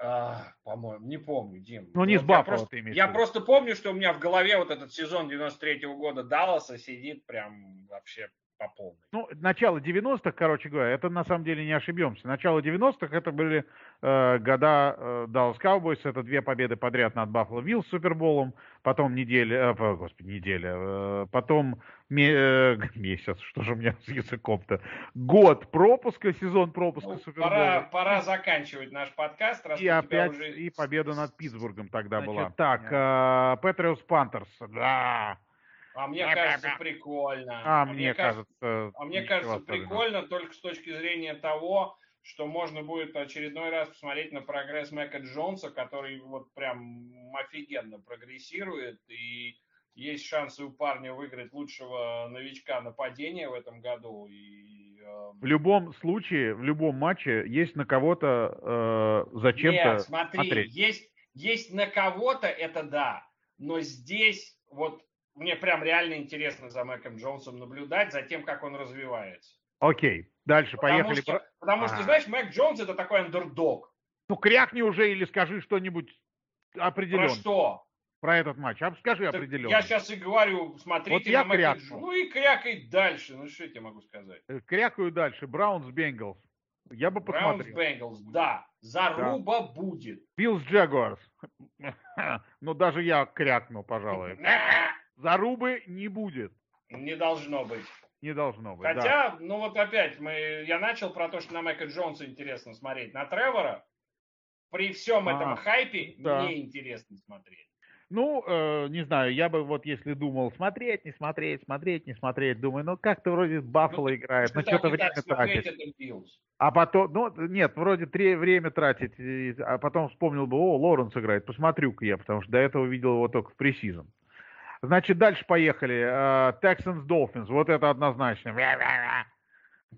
А, по-моему, не помню, Дим. Ну, не вот с Баффало ты имеешь Я просто помню, что у меня в голове вот этот сезон 93-го года Далласа сидит прям вообще по полной. Ну, начало 90-х, короче говоря, это на самом деле не ошибемся. Начало 90-х это были э, года э, Dallas Cowboys, это две победы подряд над Buffalo Bills с Суперболом, потом неделя, э, господи, неделя, э, потом ме, э, месяц, что же у меня с языком-то, год пропуска, сезон пропуска ну, Супербола. Пора, пора заканчивать наш подкаст, раз и опять уже... и победа над Питтсбургом тогда Значит, была. Так, э, Патриос Пантерс, да. А мне кажется, прикольно. А, а мне кажется... А мне кажется, прикольно только с точки зрения того, что можно будет очередной раз посмотреть на прогресс Мэка Джонса, который вот прям офигенно прогрессирует, и есть шансы у парня выиграть лучшего новичка нападения в этом году. И, э... В любом случае, в любом матче есть на кого-то э, зачем-то Нет, смотри, смотреть. есть, есть на кого-то, это да, но здесь вот мне прям реально интересно за Мэком Джонсом наблюдать, за тем, как он развивается. Окей, дальше потому поехали. Что, потому а. что, знаешь, Мэк Джонс это такой андердог. Ну, крякни уже или скажи что-нибудь определенно. Про что? Про этот матч. А скажи так определенно. Я сейчас и говорю, смотрите вот на Мэка Джонса. Ну и крякай дальше. Ну что я тебе могу сказать? Э, крякаю дальше. Браунс Бенгалс. Я бы посмотрел. Браунс Бенгалс, да. Заруба да. будет. Биллс Джагуарс. ну даже я гляну, пожалуй. Зарубы не будет. Не должно быть. Не должно быть. Хотя, да. ну вот опять, мы, я начал про то, что на Мака Джонса интересно смотреть. На Тревора при всем а, этом хайпе да. мне интересно смотреть. Ну, э, не знаю, я бы вот если думал смотреть, не смотреть, смотреть, не смотреть, думаю, ну как-то вроде Баффало ну, играет, ну что-то время тратить. А потом, ну нет, вроде три, время тратить, а потом вспомнил бы, о, Лоренс играет, посмотрю-ка я, потому что до этого видел его только в пресизон. Значит, дальше поехали. Э, Texans Dolphins. Вот это однозначно.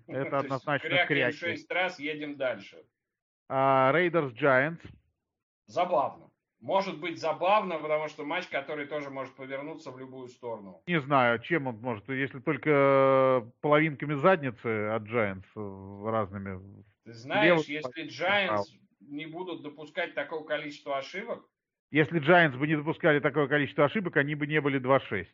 Это однозначно кряки. шесть раз, едем дальше. А, Raiders Giants. Забавно. Может быть забавно, потому что матч, который тоже может повернуться в любую сторону. Не знаю, чем он может, если только половинками задницы от Giants э, разными. Ты знаешь, Лев... если Giants не будут допускать такого количества ошибок, если Giants бы не допускали такое количество ошибок, они бы не были 2-6.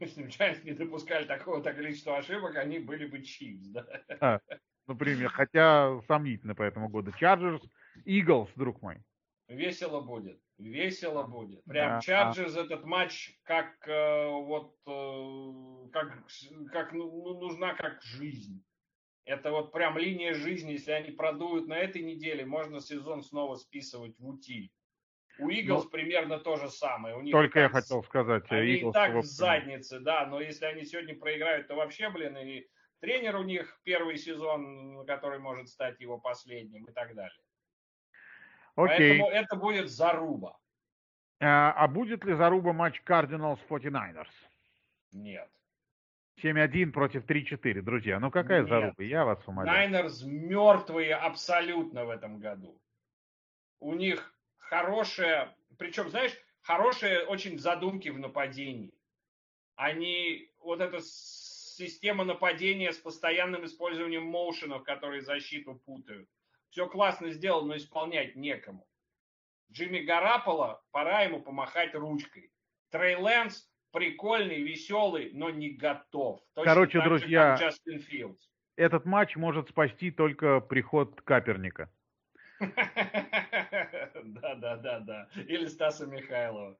Если бы Giants не допускали такого-то количества ошибок, они были бы Chiefs, да? А, например, хотя сомнительно по этому году. Chargers, Eagles, друг мой. Весело будет, весело будет. Прям Chargers да. этот матч как э, вот э, как, как ну, ну, нужна как жизнь. Это вот прям линия жизни. Если они продуют на этой неделе, можно сезон снова списывать в утиль. У Иглс ну, примерно то же самое. У них только я хотел сказать. Они Eagles и так в заднице, да, но если они сегодня проиграют, то вообще, блин, и тренер у них первый сезон, который может стать его последним и так далее. Окей. Поэтому это будет заруба. А, а будет ли заруба матч Cardinals 49ers? Нет. 7-1 против 3-4, друзья. Ну какая Нет. заруба? Я вас умоляю. Найнерс мертвые абсолютно в этом году. У них хорошая, причем, знаешь, хорошие очень задумки в нападении. Они, вот эта система нападения с постоянным использованием моушенов, которые защиту путают. Все классно сделано, но исполнять некому. Джимми Гарапола, пора ему помахать ручкой. Трей Лэнс прикольный, веселый, но не готов. Точно Короче, друзья, Джастин Филдс. этот матч может спасти только приход Каперника. Да, да, да, да. Или Стаса Михайлова.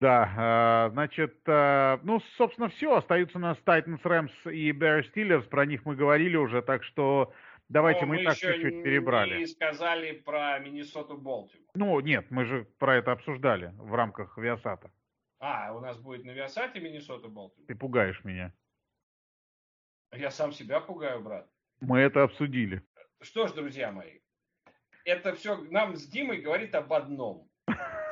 Да, а, значит, а, ну, собственно, все. Остаются у нас Titans, Rams и Bears Steelers. Про них мы говорили уже, так что давайте Но мы, мы так чуть-чуть перебрали. Мы сказали про Миннесоту Болтимор. Ну, нет, мы же про это обсуждали в рамках Виасата. А, у нас будет на Виасате Миннесота Болтимор? Ты пугаешь меня. Я сам себя пугаю, брат. Мы это обсудили. Что ж, друзья мои, это все нам с Димой говорит об одном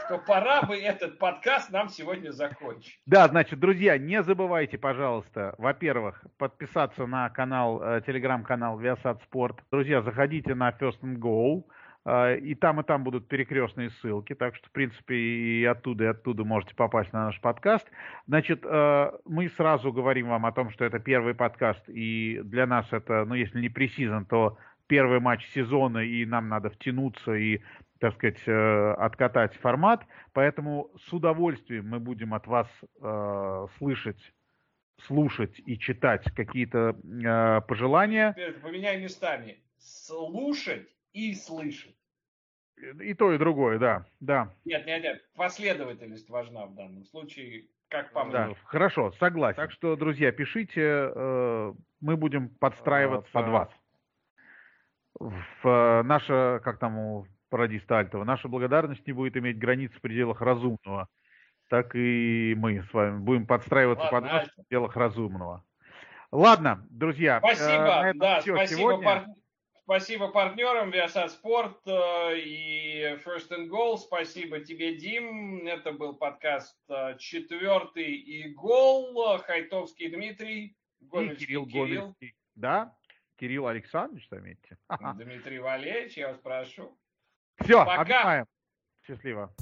что пора бы этот подкаст нам сегодня закончить. Да, значит, друзья, не забывайте, пожалуйста, во-первых, подписаться на канал, э, телеграм-канал Viasat Sport. Друзья, заходите на First and Goal. Э, и там, и там будут перекрестные ссылки, так что, в принципе, и оттуда, и оттуда можете попасть на наш подкаст. Значит, э, мы сразу говорим вам о том, что это первый подкаст, и для нас это, ну, если не пресизон, то первый матч сезона, и нам надо втянуться и, так сказать, э, откатать формат. Поэтому с удовольствием мы будем от вас э, слышать, слушать и читать какие-то э, пожелания. Поменяй местами. Слушать и слышать. И то, и другое, да, да. Нет, нет, нет, последовательность важна в данном случае, как по мне. Да, хорошо, согласен. Так что, друзья, пишите, э, мы будем подстраиваться под вас в э, наша, как там у пародиста Альтова, наша благодарность не будет иметь границ в пределах разумного, так и мы с вами будем подстраиваться Ладно, под вас в пределах разумного. Ладно, друзья. Спасибо, э, да, спасибо, сегодня. Пар... спасибо партнерам Viasat Sport э, и First and Goal. Спасибо тебе, Дим. Это был подкаст четвертый и гол. Хайтовский Дмитрий. Гомельский и Кирилл, Кирилл. Гомельский. Да, Кирилл Александрович, заметьте. Дмитрий Валерьевич, я вас прошу. Все, Пока. обнимаем. Счастливо.